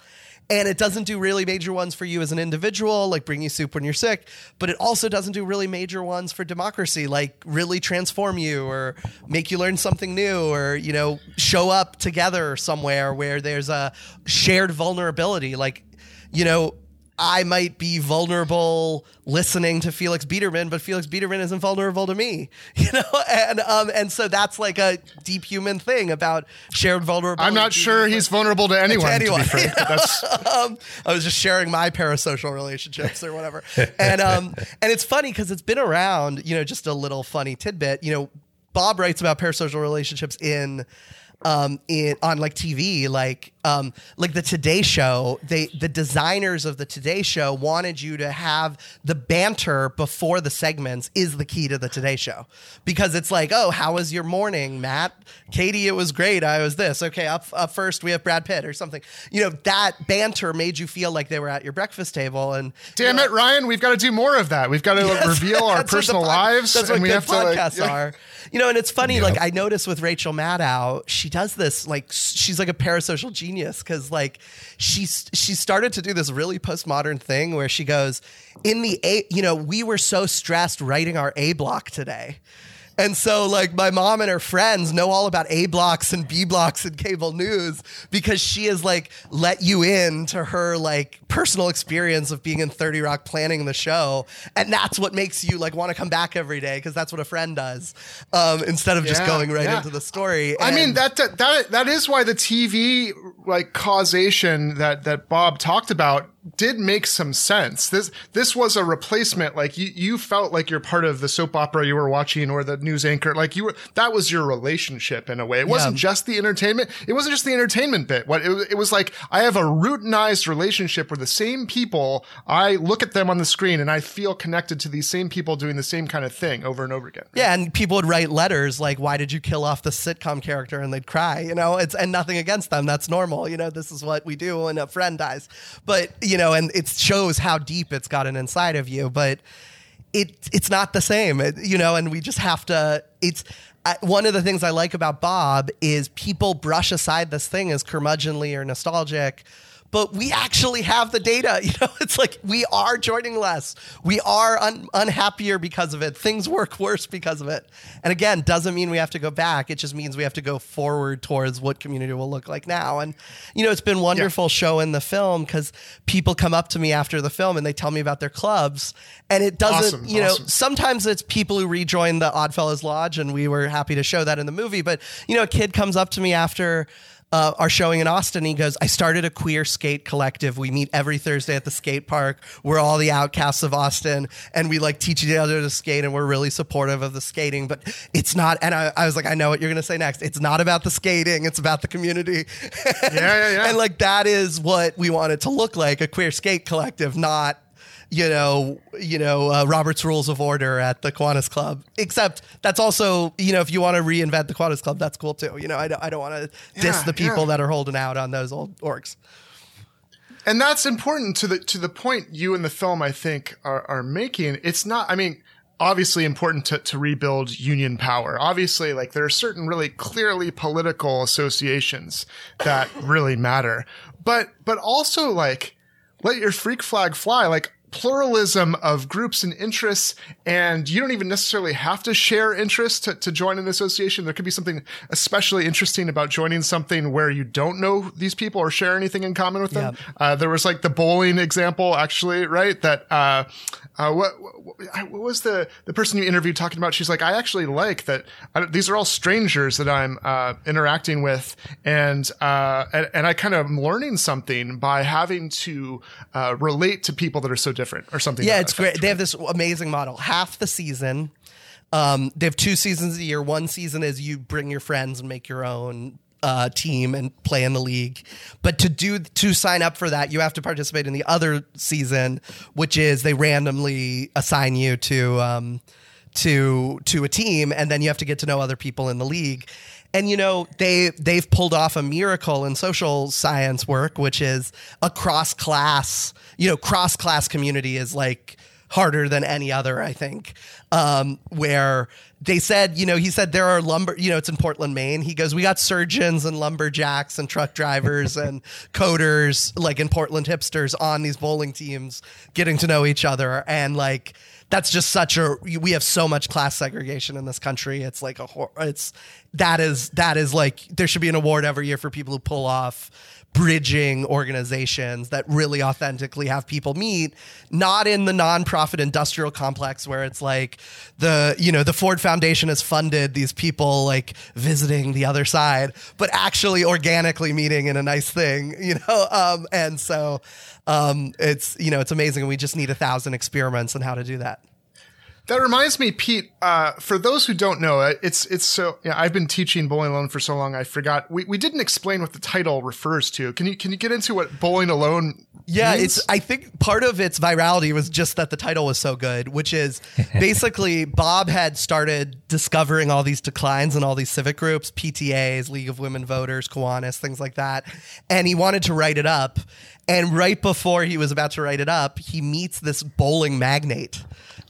And it doesn't do really major ones for you as an individual, like bring you soup when you're sick, but it also doesn't do really major ones for democracy, like really transform you or make you learn something new or, you know, show up together somewhere where there's a shared vulnerability. Like, you know, I might be vulnerable listening to Felix Biederman, but Felix Biederman isn't vulnerable to me, [laughs] you know, and um, and so that's like a deep human thing about shared vulnerability. I'm not sure he's vulnerable to anyone. To, anyone. be frank, but that's um, I was just sharing my parasocial relationships or whatever, and um, and it's funny because it's been around. You know, just a little funny tidbit. You know, Bob writes about parasocial relationships in um in on like TV like um like the Today show they the designers of the Today show wanted you to have the banter before the segments is the key to the Today show because it's like oh how was your morning Matt Katie it was great I was this okay up up first we have Brad Pitt or something you know that banter made you feel like they were at your breakfast table and damn it, Ryan. We've got to do more of that. We've got to Yes, [laughs] reveal our personal pod- lives, That's and what we good have to like. podcasts yeah. are. You know, and it's funny. Like I noticed with Rachel Maddow, she does this. Like she's like a parasocial genius because like she's she started to do this really postmodern thing where she goes in the a. You know, we were so stressed writing our A block today. And so, like, my mom and her friends know all about A blocks and B blocks and cable news because she has, like, let you in to her, like, personal experience of being in 30 Rock planning the show. And that's what makes you, like, want to come back every day because that's what a friend does um, instead of just going right yeah. into the story. I mean And- that that that is why the TV like causation that that Bob talked about did make some sense. This this was a replacement. Like you, you felt like you're part of the soap opera you were watching or the news anchor. Like you were that was your relationship in a way. It wasn't just the entertainment. It wasn't just the entertainment bit. What it, it was like I have a routinized relationship with the same people. I look at them on the screen and I feel connected to these same people doing the same kind of thing over and over again. Yeah, and people would write letters like, "Why did you kill off the sitcom character?" and they'd cry. You know, it's and nothing against them. That's normal. You know, this is what we do when a friend dies. But you know, and it shows how deep it's gotten inside of you. But it it's not the same. You know, and we just have to. It's one of the things I like about Bob is people brush aside this thing as curmudgeonly or nostalgic but we actually have the data. [laughs] You know, it's like we are joining less. We are un- unhappier because of it. Things work worse because of it. And again, doesn't mean we have to go back. It just means we have to go forward towards what community will look like now. And you know, it's been wonderful yeah. showing the film because people come up to me after the film and they tell me about their clubs. And it doesn't, awesome, you know, awesome. sometimes it's people who rejoin the Oddfellows Lodge, and we were happy to show that in the movie. But you know, a kid comes up to me after uh, are showing in Austin. He goes, I started a queer skate collective. We meet every Thursday at the skate park. We're all the outcasts of Austin and we like teach each other to skate and we're really supportive of the skating. But it's not, and I, I was like, I know what you're going to say next. It's not about the skating, it's about the community. yeah, yeah, yeah. [laughs] and like that is what we want it to look like a queer skate collective, not you know, you know, uh, Robert's Rules of Order at the Kiwanis Club. Except that's also, you know, if you want to reinvent the Kiwanis Club, that's cool too. You know, I don't, I don't want to yeah, diss the people yeah. that are holding out on those old orgs. And that's important to the to the point you and the film, I think, are, are making. It's not. I mean, obviously important to, to rebuild union power. Obviously, like there are certain really clearly political associations that really matter. But but also like let your freak flag fly. Like pluralism of groups and interests and you don't even necessarily have to share interests to, to join an association. There could be something especially interesting about joining something where you don't know these people or share anything in common with them. Uh, there was like the bowling example actually right? That uh, uh, what, what, what, was the, the person you interviewed talking about? She's like, I actually like that. I, these are all strangers that I'm, uh, interacting with. And, uh, and, and, I kind of am learning something by having to, uh, relate to people that are so different or something. Yeah, it's great. Right? They have this amazing model. Half the season, um, they have two seasons a year. One season is you bring your friends and make your own uh, team and play in the league. But to do to sign up for that, you have to participate in the other season, which is they randomly assign you to um, to to a team, and then you have to get to know other people in the league. And you know they they've pulled off a miracle in social science work, which is a cross class. You know, cross class community is like harder than any other, I think. Um, where they said, you know, he said there are lumber, you know, it's in Portland, Maine. He goes, we got surgeons and lumberjacks and truck drivers [laughs] and coders, like in Portland hipsters on these bowling teams, getting to know each other. And like, that's just such a, we have so much class segregation in this country. It's like a, it's, that is, that is like, there should be an award every year for people who pull off bridging organizations that really authentically have people meet, not in the nonprofit industrial complex where it's like the, you know, the Ford Foundation has funded these people like visiting the other side, but actually organically meeting in a nice thing, [laughs] you know? Um, and so um, it's, you know, it's amazing. And we just need a thousand experiments on how to do that. That reminds me, Pete. Uh, for those who don't know, it's it's so. Yeah, I've been teaching bowling alone for so long. I forgot we, we didn't explain what the title refers to. Can you can you get into what bowling alone? Yeah, means? it's. I think part of its virality was just that the title was so good, which is [laughs] basically Bob had started discovering all these declines in all these civic groups, PTAs, League of Women Voters, Kiwanis, things like that, and he wanted to write it up. And right before he was about to write it up, he meets this bowling magnate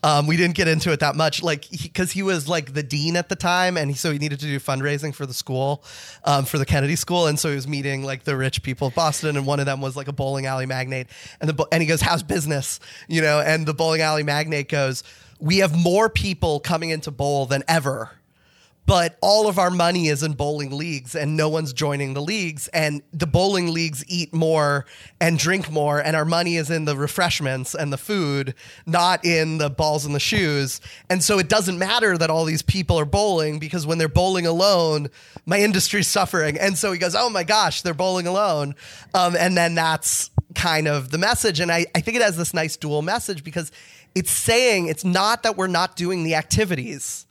um, we didn't get into it that much, like because he, he, was like the dean at the time, and he, so he needed to do fundraising for the school, um, for the Kennedy School, and so he was meeting like the rich people of Boston, and one of them was like a bowling alley magnate, and the and he goes, "How's business?" You know, and the bowling alley magnate goes, "We have more people coming into bowl than ever." But all of our money is in bowling leagues and no one's joining the leagues and the bowling leagues eat more and drink more and our money is in the refreshments and the food not in the balls and the shoes and so it doesn't matter that all these people are bowling because when they're bowling alone my industry's suffering and so he goes oh my gosh they're bowling alone um, and then that's kind of the message. And I, I think it has this nice dual message because it's saying it's not that we're not doing the activities.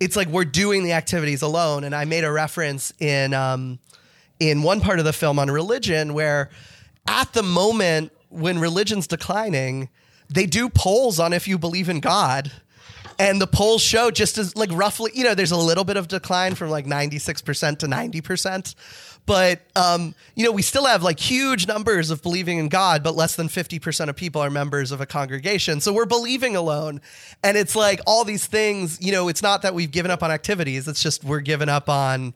It's like we're doing the activities alone. And I made a reference in um, in one part of the film on religion where at the moment when religion's declining, they do polls on if you believe in God. And the polls show just as like roughly, you know, there's a little bit of decline from like 96% to 90%. But, um, you know, we still have like huge numbers of believing in God, but less than 50% of people are members of a congregation. So we're believing alone. And it's like all these things, you know, it's not that we've given up on activities, it's just we're giving up on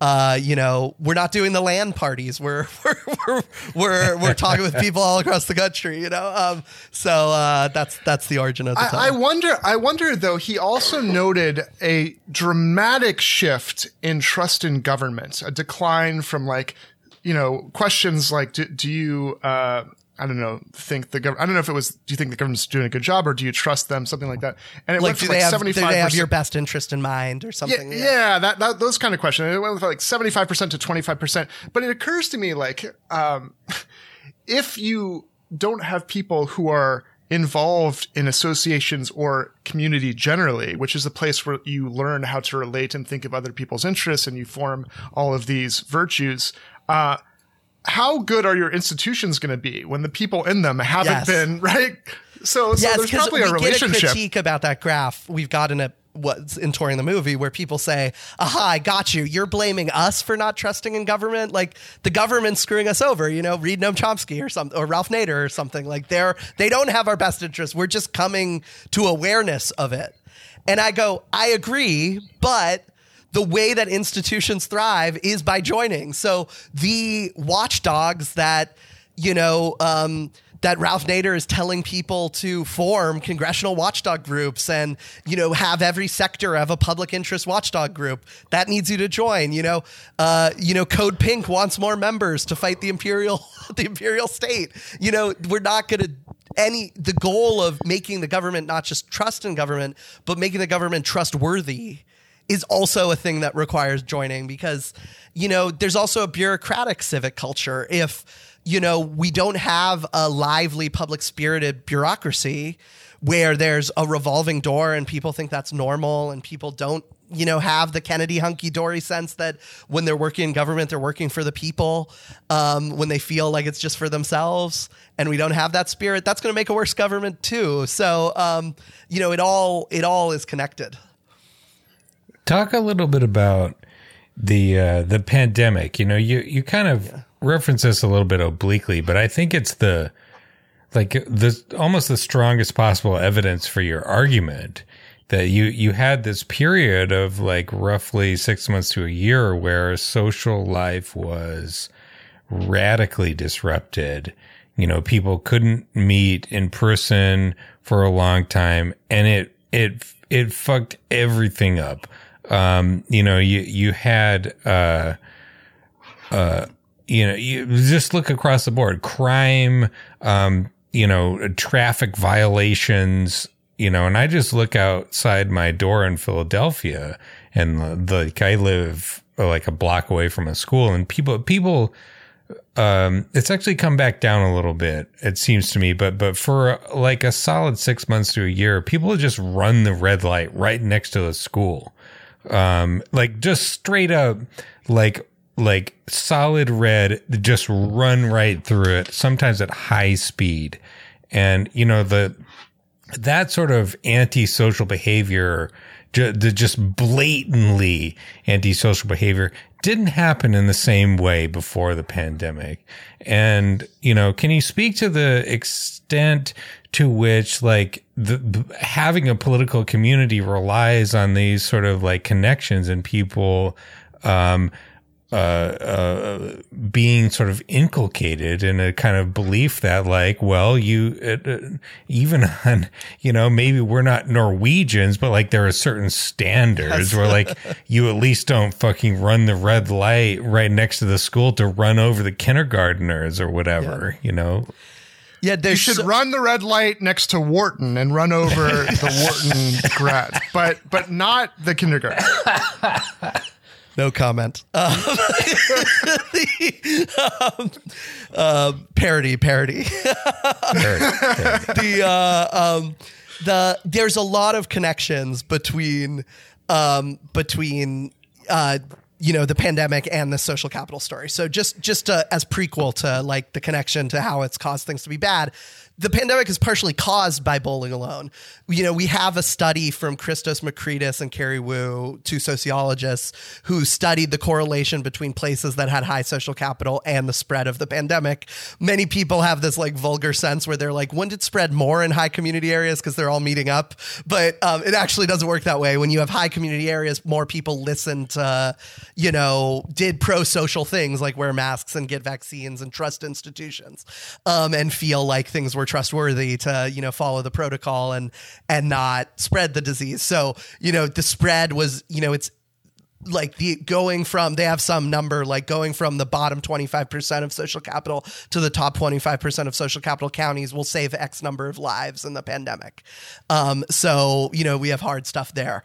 uh, you know, we're not doing the land parties. We're [laughs] we're we're we're, we're talking with people all across the country. You know, um, so uh, that's that's the origin of the. I, I wonder. I wonder though. He also noted a dramatic shift in trust in government, a decline from like you know questions like do, do you uh, I don't know, think the government, I don't know if it was, do you think the government's doing a good job or do you trust them? Something like that. And it like, went they like have, 75%. do they have your best interest in mind or something? Yeah, yeah. yeah that, that, those kind of questions. It went from like 75% to 25%. But it occurs to me like, um, [laughs] if you don't have people who are involved in associations or community generally, which is the place where you learn how to relate and think of other people's interests and you form all of these virtues, uh, how good are your institutions going to be when the people in them haven't yes. been [laughs] right? So, so yes, there's probably a relationship. Get a critique about that graph we've gotten it what's in touring the movie where people say, aha, I got you. You're blaming us for not trusting in government. Like the government's screwing us over, you know, read Noam Chomsky or something or Ralph Nader or something. Like they're they don't have our best interest. We're just coming to awareness of it. And I go, I agree, but the way that institutions thrive is by joining. So the watchdogs that, you know, um, that Ralph Nader is telling people to form congressional watchdog groups and you know have every sector have a public interest watchdog group that needs you to join you know uh, you know Code Pink wants more members to fight the imperial [laughs] the imperial state you know we're not going to any the goal of making the government not just trust in government but making the government trustworthy is also a thing that requires joining because, you know, there's also a bureaucratic civic culture. If, you know, we don't have a lively, public spirited bureaucracy where there's a revolving door and people think that's normal and people don't, you know, have the Kennedy hunky dory sense that when they're working in government, they're working for the people, um, when they feel like it's just for themselves. And we don't have that spirit, that's going to make a worse government too. So, um, you know, it all, it all is connected. Talk a little bit about the uh, the pandemic. You know, you you kind of yeah. reference this a little bit obliquely, but I think it's the like the almost the strongest possible evidence for your argument that you you had this period of like roughly six months to a year where social life was radically disrupted. You know, people couldn't meet in person for a long time, and it it it fucked everything up um, you know, you, you had, uh, uh, you know, you just look across the board, crime, um, you know, traffic violations, you know, and I just look outside my door in Philadelphia and the, the I live like a block away from a school and people, people, um, it's actually come back down a little bit, it seems to me, but, but for like a solid six months to a year, people just run the red light right next to the school um, like just straight up, like like solid red, just run right through it. Sometimes at high speed, and you know the that sort of antisocial behavior, the just blatantly antisocial behavior didn't happen in the same way before the pandemic. And, you know, can you speak to the extent to which like the, having a political community relies on these sort of like connections and people um, uh, uh, being sort of inculcated in a kind of belief that like, well, you uh, even [laughs] on, you know, maybe we're not Norwegians, but like there are certain standards yes. where like [laughs] you at least don't fucking run the red light right next to the school to run over the kindergarteners or whatever, yeah. you know. Yeah, you should so- run the red light next to Wharton and run over [laughs] the Wharton grad, but but not the kindergarten. [laughs] No comment. [laughs] Um, um, uh, parody, parody. the uh, um, the there's a lot of connections between um, between uh, you know the pandemic and the social capital story. So just just uh, as prequel to like the connection to how it's caused things to be bad the pandemic is partially caused by bowling alone. You know, we have a study from Christos Makridis and Cary Wu, two sociologists, who studied the correlation between places that had high social capital and the spread of the pandemic. Many people have this like vulgar sense where they're like, wouldn't it spread more in high community areas because they're all meeting up? But um, it actually doesn't work that way. When you have high community areas, more people listen to, you know, did pro social things like wear masks and get vaccines and trust institutions um, and feel like things were trustworthy to you know follow the protocol and and not spread the disease. So you know the spread was you know it's like the going from they have some number like going from the bottom 25% of social capital to the top 25% of social capital counties will save x number of lives in the pandemic um, so you know we have hard stuff there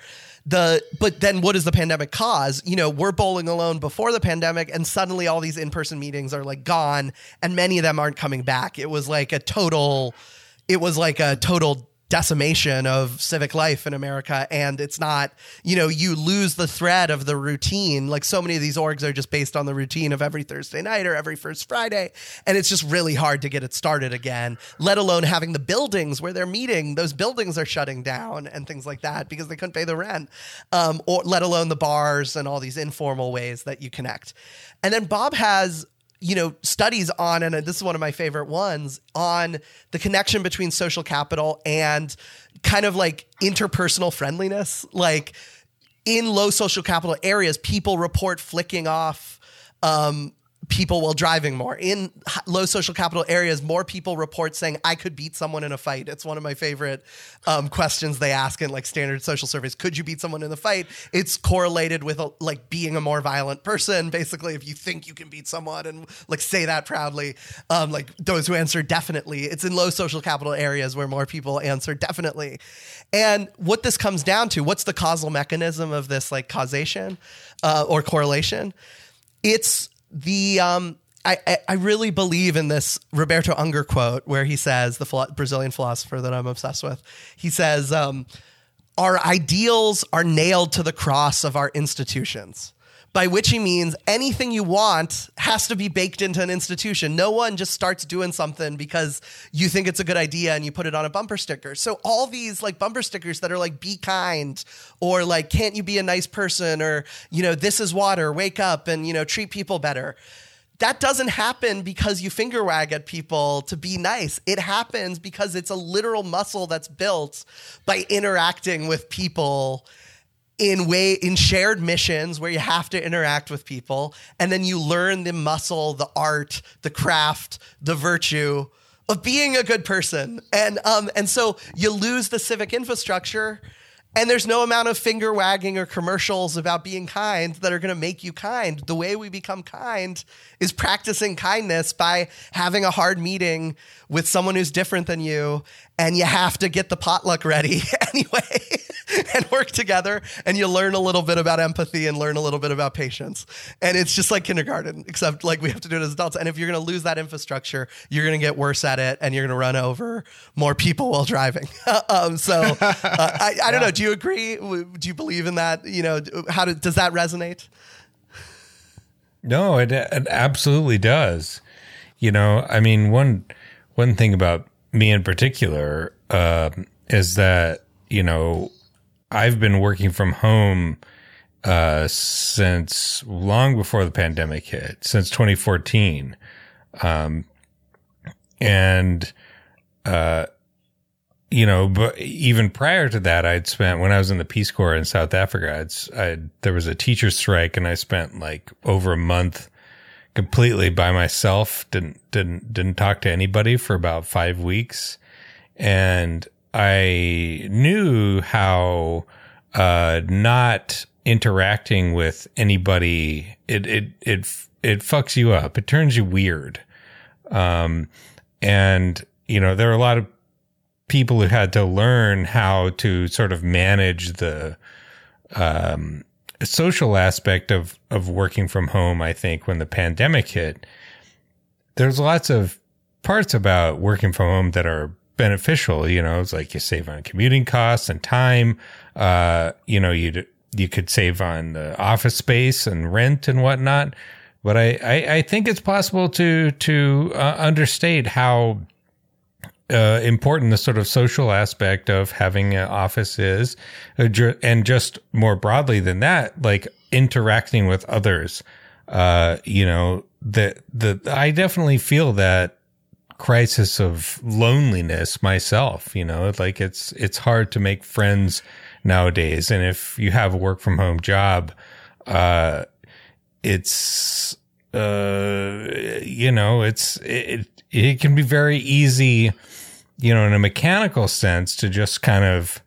the but then what does the pandemic cause? You know we're bowling alone before the pandemic and suddenly all these in-person meetings are like gone and many of them aren't coming back. It was like a total it was like a total decimation of civic life in America. And it's not, you know, you lose the thread of the routine. Like so many of these orgs are just based on the routine of every Thursday night or every first Friday. And it's just really hard to get it started again, let alone having the buildings where they're meeting. Those buildings are shutting down and things like that because they couldn't pay the rent, um, or let alone the bars and all these informal ways that you connect. And then Bob has you know studies on and this is one of my favorite ones on the connection between social capital and kind of like interpersonal friendliness. Like in low social capital areas people report flicking off um, people while driving more. In low social capital areas, more people report saying, I could beat someone in a fight. It's one of my favorite um, questions they ask in like standard social surveys. Could you beat someone in a fight? It's correlated with a, like being a more violent person. [laughs] Basically, if you think you can beat someone and like say that proudly, um, like those who answer definitely, it's in low social capital areas where more people answer definitely. And what this comes down to, what's the causal mechanism of this like causation uh, or correlation? It's the um, I, I really believe in this Roberto Unger quote where he says, the philo- Brazilian philosopher that I'm obsessed with, he says, um, Our ideals are nailed to the cross of our institutions by which he means anything you want has to be baked into an institution. No one just starts doing something because you think it's a good idea and you put it on a bumper sticker. So all these like bumper stickers that are like be kind or like can't you be a nice person or you know this is water, wake up and you know treat people better. That doesn't happen because you finger wag at people to be nice. It happens because it's a literal muscle that's built by interacting with people in way in shared missions where you have to interact with people and then you learn the muscle the art the craft the virtue of being a good person and um and so you lose the civic infrastructure and there's no amount of finger wagging or commercials about being kind that are going to make you kind. The way we become kind is practicing kindness by having a hard meeting with someone who's different than you. And you have to get the potluck ready [laughs] anyway [laughs] and work together. And you learn a little bit about empathy and learn a little bit about patience. And it's just like kindergarten, except like we have to do it as adults. And if you're going to lose that infrastructure, you're going to get worse at it and you're going to run over more people while driving. [laughs] um, so uh, I, I, don't [laughs] yeah. know. Do you agree? Do you believe in that? You know, how do, does that resonate? No, it, it absolutely does. You know, I mean, one one thing about me in particular uh, is that you know I've been working from home uh, since long before the pandemic hit, since 2014, um, and uh, you know, but even prior to that, I'd spent when I was in the Peace Corps in South Africa. I'd, I'd there was a teacher strike, and I spent like over a month completely by myself. Didn't didn't didn't talk to anybody for about five weeks, and I knew how uh, not interacting with anybody it it it it fucks you up. It turns you weird. Um, and you know there are a lot of people who had to learn how to sort of manage the um, social aspect of of working from home, I think when the pandemic hit, there's lots of parts about working from home that are beneficial. You know, it's like you save on commuting costs and time. Uh, you know, you you could save on the office space and rent and whatnot. But I, I, I think it's possible to to uh, understate how uh, important the sort of social aspect of having an office is, uh, and just more broadly than that, like interacting with others. Uh, you know, the the I definitely feel that crisis of loneliness myself. You know, like it's it's hard to make friends nowadays, and if you have a work from home job, uh, it's uh, you know, it's it it can be very easy you know, in a mechanical sense to just kind of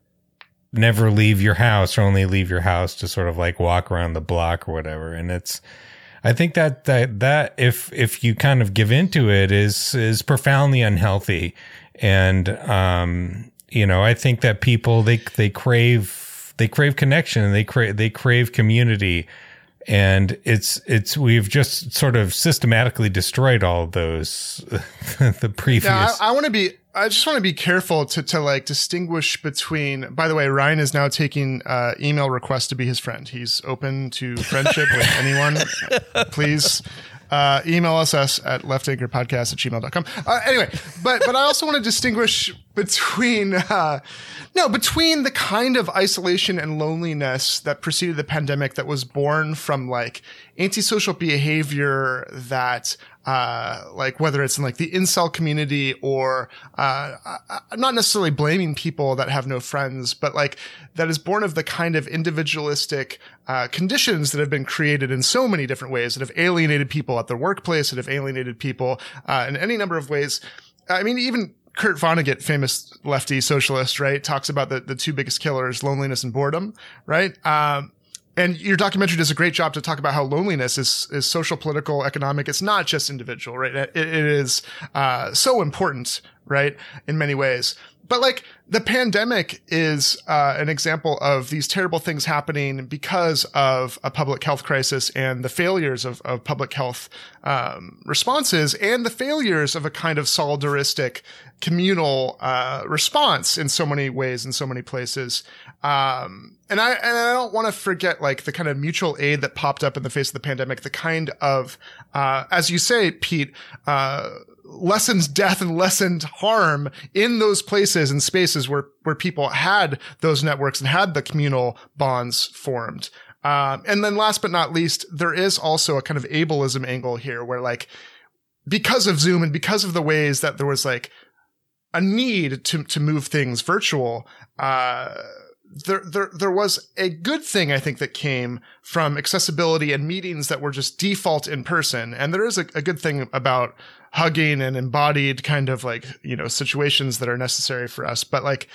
never leave your house or only leave your house to sort of like walk around the block or whatever. And it's, I think that, that, that if, if you kind of give into it is, is profoundly unhealthy. And, um, you know, I think that people, they, they crave, they crave connection and they crave, they crave community and it's it's we've just sort of systematically destroyed all of those [laughs] the previous yeah, I, I want to be I just want to be careful to, to like distinguish between, by the way, Ryan is now taking uh, email requests to be his friend. He's open to friendship with [laughs] anyone. Please uh, email us, us at leftanchorpodcast at gmail.com. Uh, anyway, but, but I also want to distinguish between, uh, no, between the kind of isolation and loneliness that preceded the pandemic that was born from like antisocial behavior that uh, like whether it's in like the incel community or, uh, I'm not necessarily blaming people that have no friends, but like that is born of the kind of individualistic, uh, conditions that have been created in so many different ways that have alienated people at their workplace, that have alienated people, uh, in any number of ways. I mean, even Kurt Vonnegut, famous lefty socialist, right, talks about the, the two biggest killers, loneliness and boredom, right? Um, and your documentary does a great job to talk about how loneliness is is social, political, economic. It's not just individual, right? it, it is uh, so important, right, in many ways. But like the pandemic is uh, an example of these terrible things happening because of a public health crisis and the failures of, of public health um, responses and the failures of a kind of solidaristic communal uh, response in so many ways in so many places. Um, and I and I don't want to forget like the kind of mutual aid that popped up in the face of the pandemic, the kind of uh, as you say, Pete. Uh, lessens death and lessened harm in those places and spaces where where people had those networks and had the communal bonds formed. Um, and then last but not least, there is also a kind of ableism angle here where like because of Zoom and because of the ways that there was like a need to to move things virtual, uh, there, there, there was a good thing, I think, that came from accessibility and meetings that were just default in person. And there is a, a good thing about hugging and embodied kind of like, you know, situations that are necessary for us. But like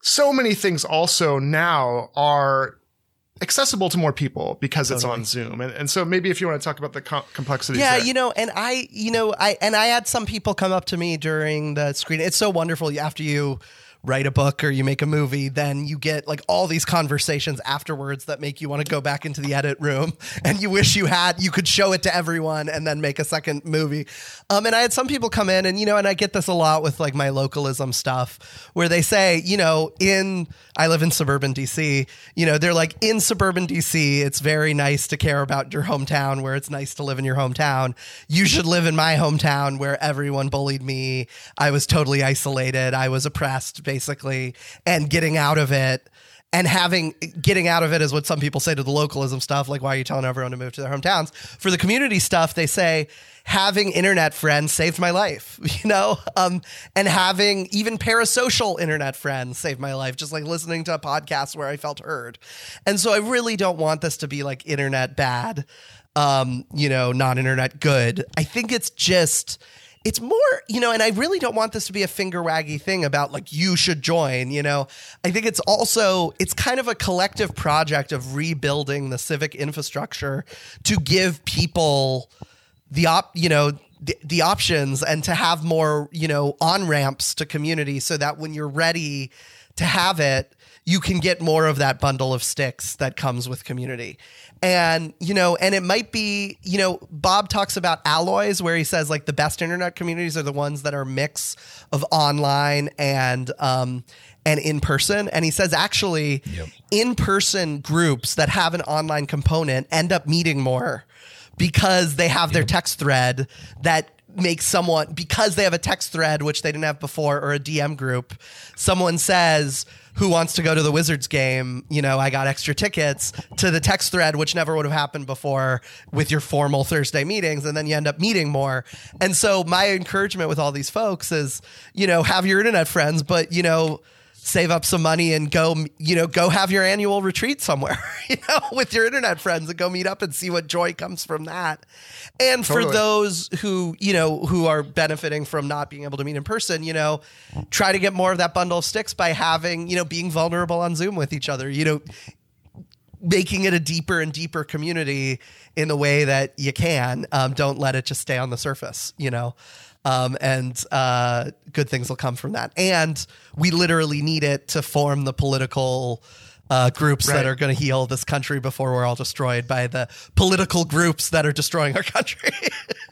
so many things also now are accessible to more people because it's on Zoom. And, and so maybe if you want to talk about the com- complexities. Yeah, there. you know, and I, you know, I, and I had some people come up to me during the screen. It's so wonderful after you, write a book or you make a movie, then you get like all these conversations afterwards that make you want to go back into the edit room [laughs] and you wish you had, you could show it to everyone and then make a second movie. Um, and I had some people come in and, you know, and I get this a lot with like my localism stuff where they say, you know, in, I live in suburban DC, you know, they're like in suburban DC, it's very nice to care about your hometown where it's nice to live in your hometown. You should live in my hometown where everyone bullied me. I was totally isolated. I was oppressed basically, and getting out of it and having getting out of it is what some people say to the localism stuff like why are you telling everyone to move to their hometowns? For the community stuff they say having internet friends saved my life [laughs] you know? Um, and having even parasocial internet friends saved my life just like listening to a podcast where i felt heard. And so i really don't want this to be like internet bad um, you know non-internet good. I think it's just it's more, you know, and I really don't want this to be a finger waggy thing about like you should join, you know. I think it's also it's kind of a collective project of rebuilding the civic infrastructure to give people the op, you know, the, the options and to have more, you know, on ramps to community so that when you're ready to have it, you can get more of that bundle of sticks that comes with community. And, you know, and it might be, you know, Bob talks about alloys where he says like the best internet communities are the ones that are mix of online and um and in person. And he says actually Yep. in person groups that have an online component end up meeting more because they have their text thread that makes someone because they have a text thread which they didn't have before or a DM group someone says who wants to go to the Wizards game? You know I got extra tickets to the text thread which never would have happened before with your formal Thursday meetings and then you end up meeting more. And so my encouragement with all these folks is you know have your internet friends but you know save up some money and go you know go have your annual retreat somewhere [laughs] you know with your internet friends and go meet up and see what joy comes from that. And for those who you know who are benefiting from not being able to meet in person you know try to get more of that bundle of sticks by having you know being vulnerable on zoom with each other you know making it a deeper and deeper community in the way that you can um, don't let it just stay on the surface you know? Um, and uh, good things will come from that. And we literally need it to form the political uh, groups Right. that are going to heal this country before we're all destroyed by the political groups that are destroying our country [laughs]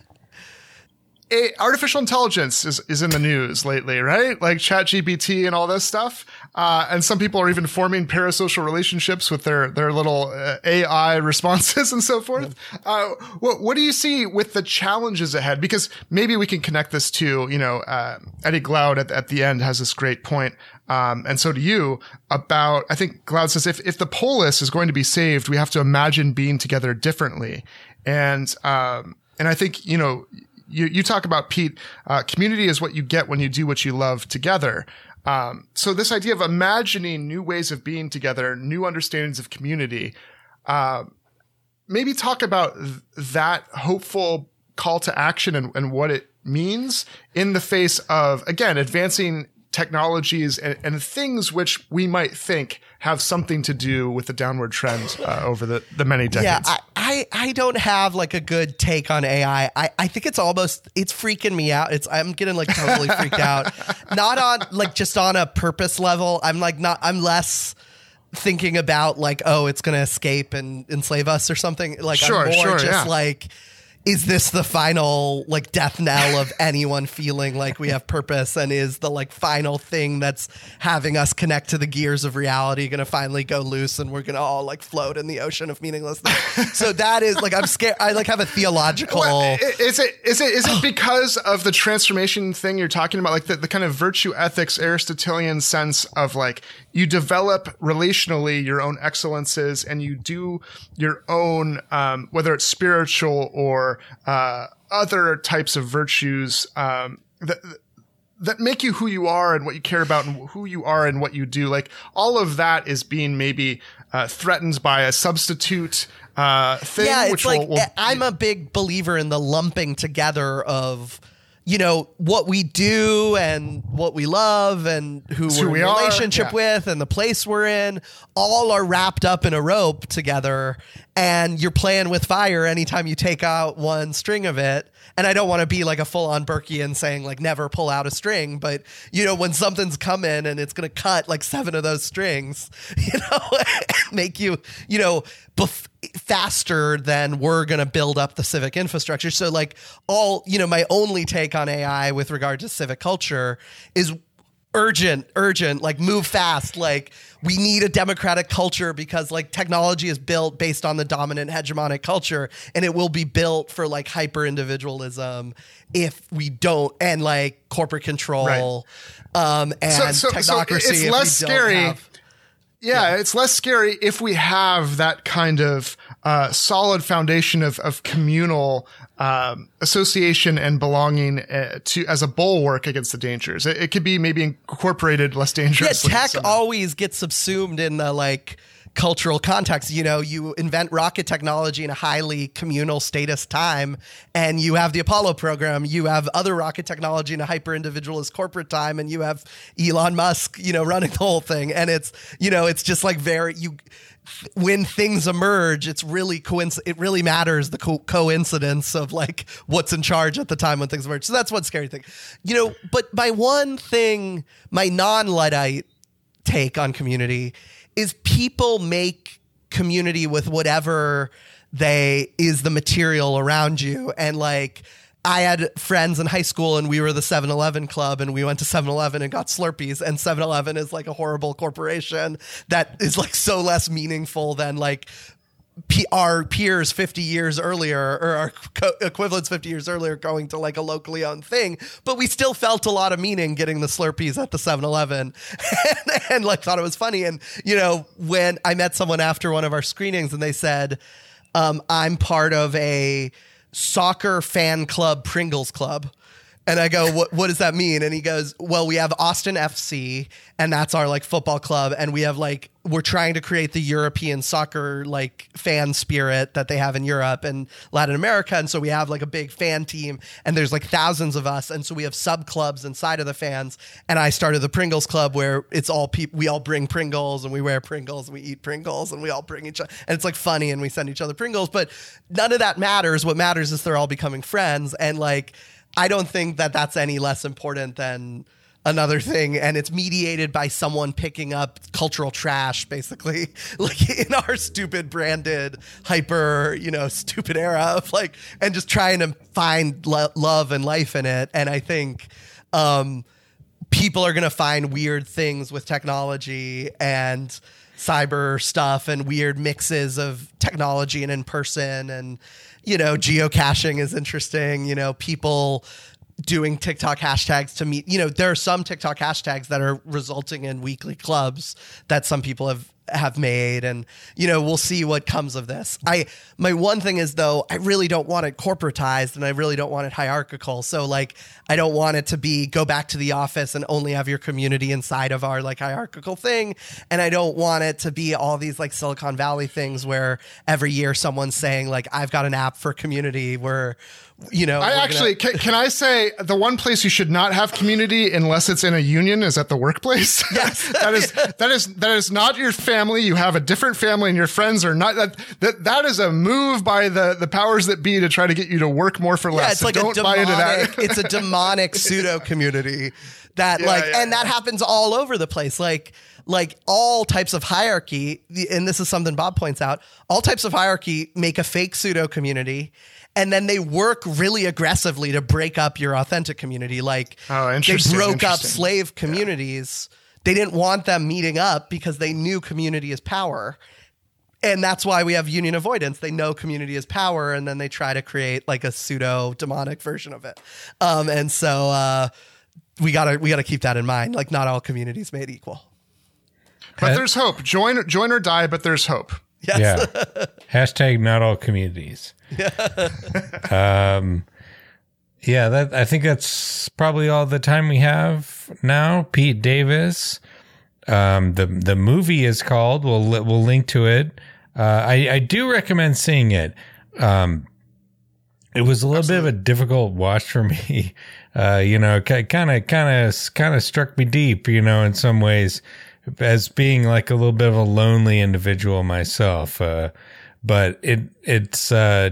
A- artificial intelligence is, is in the news lately, right? Like ChatGPT and all this stuff. Uh, and some people are even forming parasocial relationships with their, their little uh, AI [laughs] responses and so forth. Uh, what, what do you see with the challenges ahead? Because maybe we can connect this to, you know, uh, Eddie Glaude at, at the end has this great point. Um, and so do you about, I think Glaude says if, if the polis is going to be saved, we have to imagine being together differently. And, um, and I think, you know, you, you talk about Pete, uh, community is what you get when you do what you love together. Um, so this idea of imagining new ways of being together, new understandings of community, uh, maybe talk about th- that hopeful call to action and, and what it means in the face of, again, advancing technologies and, and things which we might think have something to do with the downward trend uh, over the, the many Yeah, decades. I, I, I don't have like a good take on AI. I, I think it's almost it's freaking me out. It's I'm getting like totally freaked out. [laughs] Not on like just on a purpose level. I'm like not I'm less thinking about like, oh, it's gonna escape and enslave us or something. Like Sure, I'm more sure, just yeah. like is this the final like death knell of [laughs] anyone feeling like we have purpose? And is the like final thing that's having us connect to the gears of reality going to finally go loose and we're going to all like float in the ocean of meaninglessness [laughs] so that is like i'm scared i like have a theological Well, is it is it is it [gasps] because of the transformation thing you're talking about, like the, the kind of virtue ethics Aristotelian sense of like you develop relationally your own excellences and you do your own um, whether it's spiritual or uh, other types of virtues um, that that make you who you are and what you care about and who you are and what you do. Like all of that is being maybe uh, threatened by a substitute uh, thing. yeah, which it's like will, will I'm a big believer in the lumping together of you know what we do and what we love and who who we're we in relationship yeah. with and the place we're in all are wrapped up in a rope together and you're playing with fire anytime you take out one string of it and I don't want to be like a full on Burkean saying like never pull out a string, but you know, when something's coming and it's going to cut like seven of those strings, [laughs] you know, [laughs] make you, you know, bef- faster than we're going to build up the civic infrastructure. So like all, you know, my only take on AI with regard to civic culture is urgent urgent like move fast like we need a democratic culture because like technology is built based on the dominant hegemonic culture and it will be built for like hyper individualism if we don't and like corporate control um and so, so technocracy it's if less scary. have- yeah, it's less scary if we have that kind of uh, solid foundation of, of communal um, association and belonging uh, to as a bulwark against the dangers. It, it could be maybe incorporated less yeah [laughs] dangerously. tech always gets subsumed in the like cultural context you know you invent rocket technology in a highly communal status time and you have the apollo program you have other rocket technology in a hyper individualist corporate time and you have elon musk you know running the whole thing and it's you know it's just like very you when things emerge, it's really coinc- It really matters the co- coincidence of like what's in charge at the time when things emerge. So that's one scary thing, you know. But my one thing, my non luddite take on community is people make community with whatever they is the material around you. And like I had friends in high school and we were the 7-Eleven club and we went to 7-Eleven and got Slurpees. And 7-Eleven is like a horrible corporation that is like so less meaningful than like P- our peers 50 years earlier or our co- equivalents 50 years earlier going to like a locally owned thing but we still felt a lot of meaning getting the slurpees at the 7-eleven [laughs] and, and like thought it was funny. And you know when i met someone after one of our screenings and they said um, i'm part of a soccer fan club pringles club and I go, what, what does that mean? And he goes, well, we have Austin FC, and that's our like football club, and we have like we're trying to create the European soccer like fan spirit that they have in Europe and Latin America, and so we have like a big fan team, and there's like thousands of us, and so we have sub clubs inside of the fans. And I started the Pringles Club where it's all people, we all bring Pringles, and we wear Pringles, and we eat Pringles, and we all bring each other, and it's like funny, and we send each other Pringles, but none of that matters. What matters is they're all becoming friends, and like I don't think that that's any less important than another thing and it's mediated by someone picking up cultural trash basically [laughs] like in our stupid branded hyper you know stupid era of like and just trying to find lo- love and life in it and i think um people are going to find weird things with technology and cyber stuff and weird mixes of technology and in person and you know geocaching is interesting you know people doing TikTok hashtags to meet you know there are some TikTok hashtags that are resulting in weekly clubs that some people have have made and you know we'll see what comes of this i my one thing is though i really don't want it corporatized and i really don't want it hierarchical so like i don't want it to be go back to the office and only have your community inside of our like hierarchical thing and i don't want it to be all these like silicon valley things where every year someone's saying like i've got an app for community where you know I actually gonna- can, can I say the one place you should not have community unless it's in a union is at the workplace. [laughs] Yes. that is that is that is not your family. You have a different family, and your friends are not that that that is a move by the the powers that be to try to get you to work more for less. Yeah, it's So like don't a buy into that. it's a [laughs] demonic pseudo community that Yeah, like, yeah, and that happens all over the place. Like, like all types of hierarchy, and this is something Bob points out. All types of hierarchy make a fake pseudo community. And then they work really aggressively to break up your authentic community. Like Oh, they broke up slave communities. They didn't want them meeting up because they knew community is power and that's why we have union avoidance. They know community is power, and then they try to create like a pseudo demonic version of it. Um, and so uh, we gotta we gotta keep that in mind. Like not all communities made equal. but there's hope. Join join or die, but there's hope. Yes. Yeah. [laughs] Hashtag not all communities. [laughs] um, yeah, that I think that's probably all the time we have now. Pete Davis. Um, the the movie is called. We'll we'll link to it. Uh, I I do recommend seeing it. Um, it was a little bit of a difficult watch for [laughs] me. Uh, you know, kind of kind of kind of struck me deep. You know, in some ways, as being like a little bit of a lonely individual myself. Uh, but it it's uh,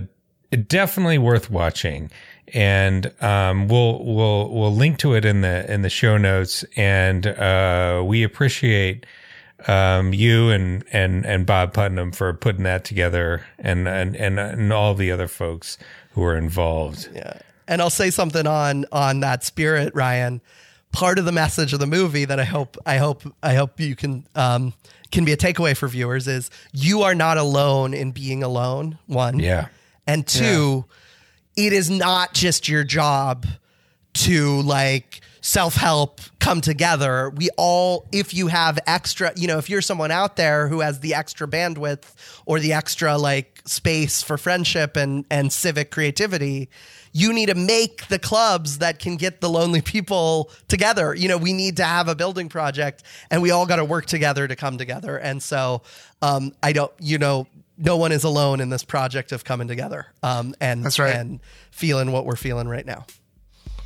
it definitely worth watching and um, we'll we'll we'll link to it in the in the show notes and uh, we appreciate um, you and and and Bob Putnam for putting that together and and and, and all the other folks who are involved Yeah. And I'll say something on on that spirit, Ryan. Part of the message of the movie that I hope I hope I hope you can um, can be a takeaway for viewers is you are not alone in being alone. One, yeah and two, it is not just your job to like self help come together. We all, if you have extra, you know, if you're someone out there who has the extra bandwidth or the extra like space for friendship and and civic creativity, you need to make the clubs that can get the lonely people together. You know, we need to have a building project, and we all got to work together to come together. And so, um, I don't, you know. No one is alone in this project of coming together, um, and That's right. and feeling what we're feeling right now.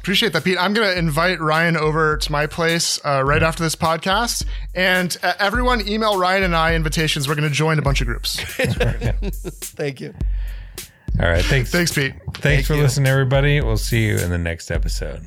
Appreciate that, Pete. I'm going to invite Ryan over to my place uh, right after this podcast. And uh, everyone email Ryan and I invitations. We're going to join a bunch of groups. [laughs] Thank you. all right thanks Thanks, Pete. thanks for you. listening everybody we'll see you in the next episode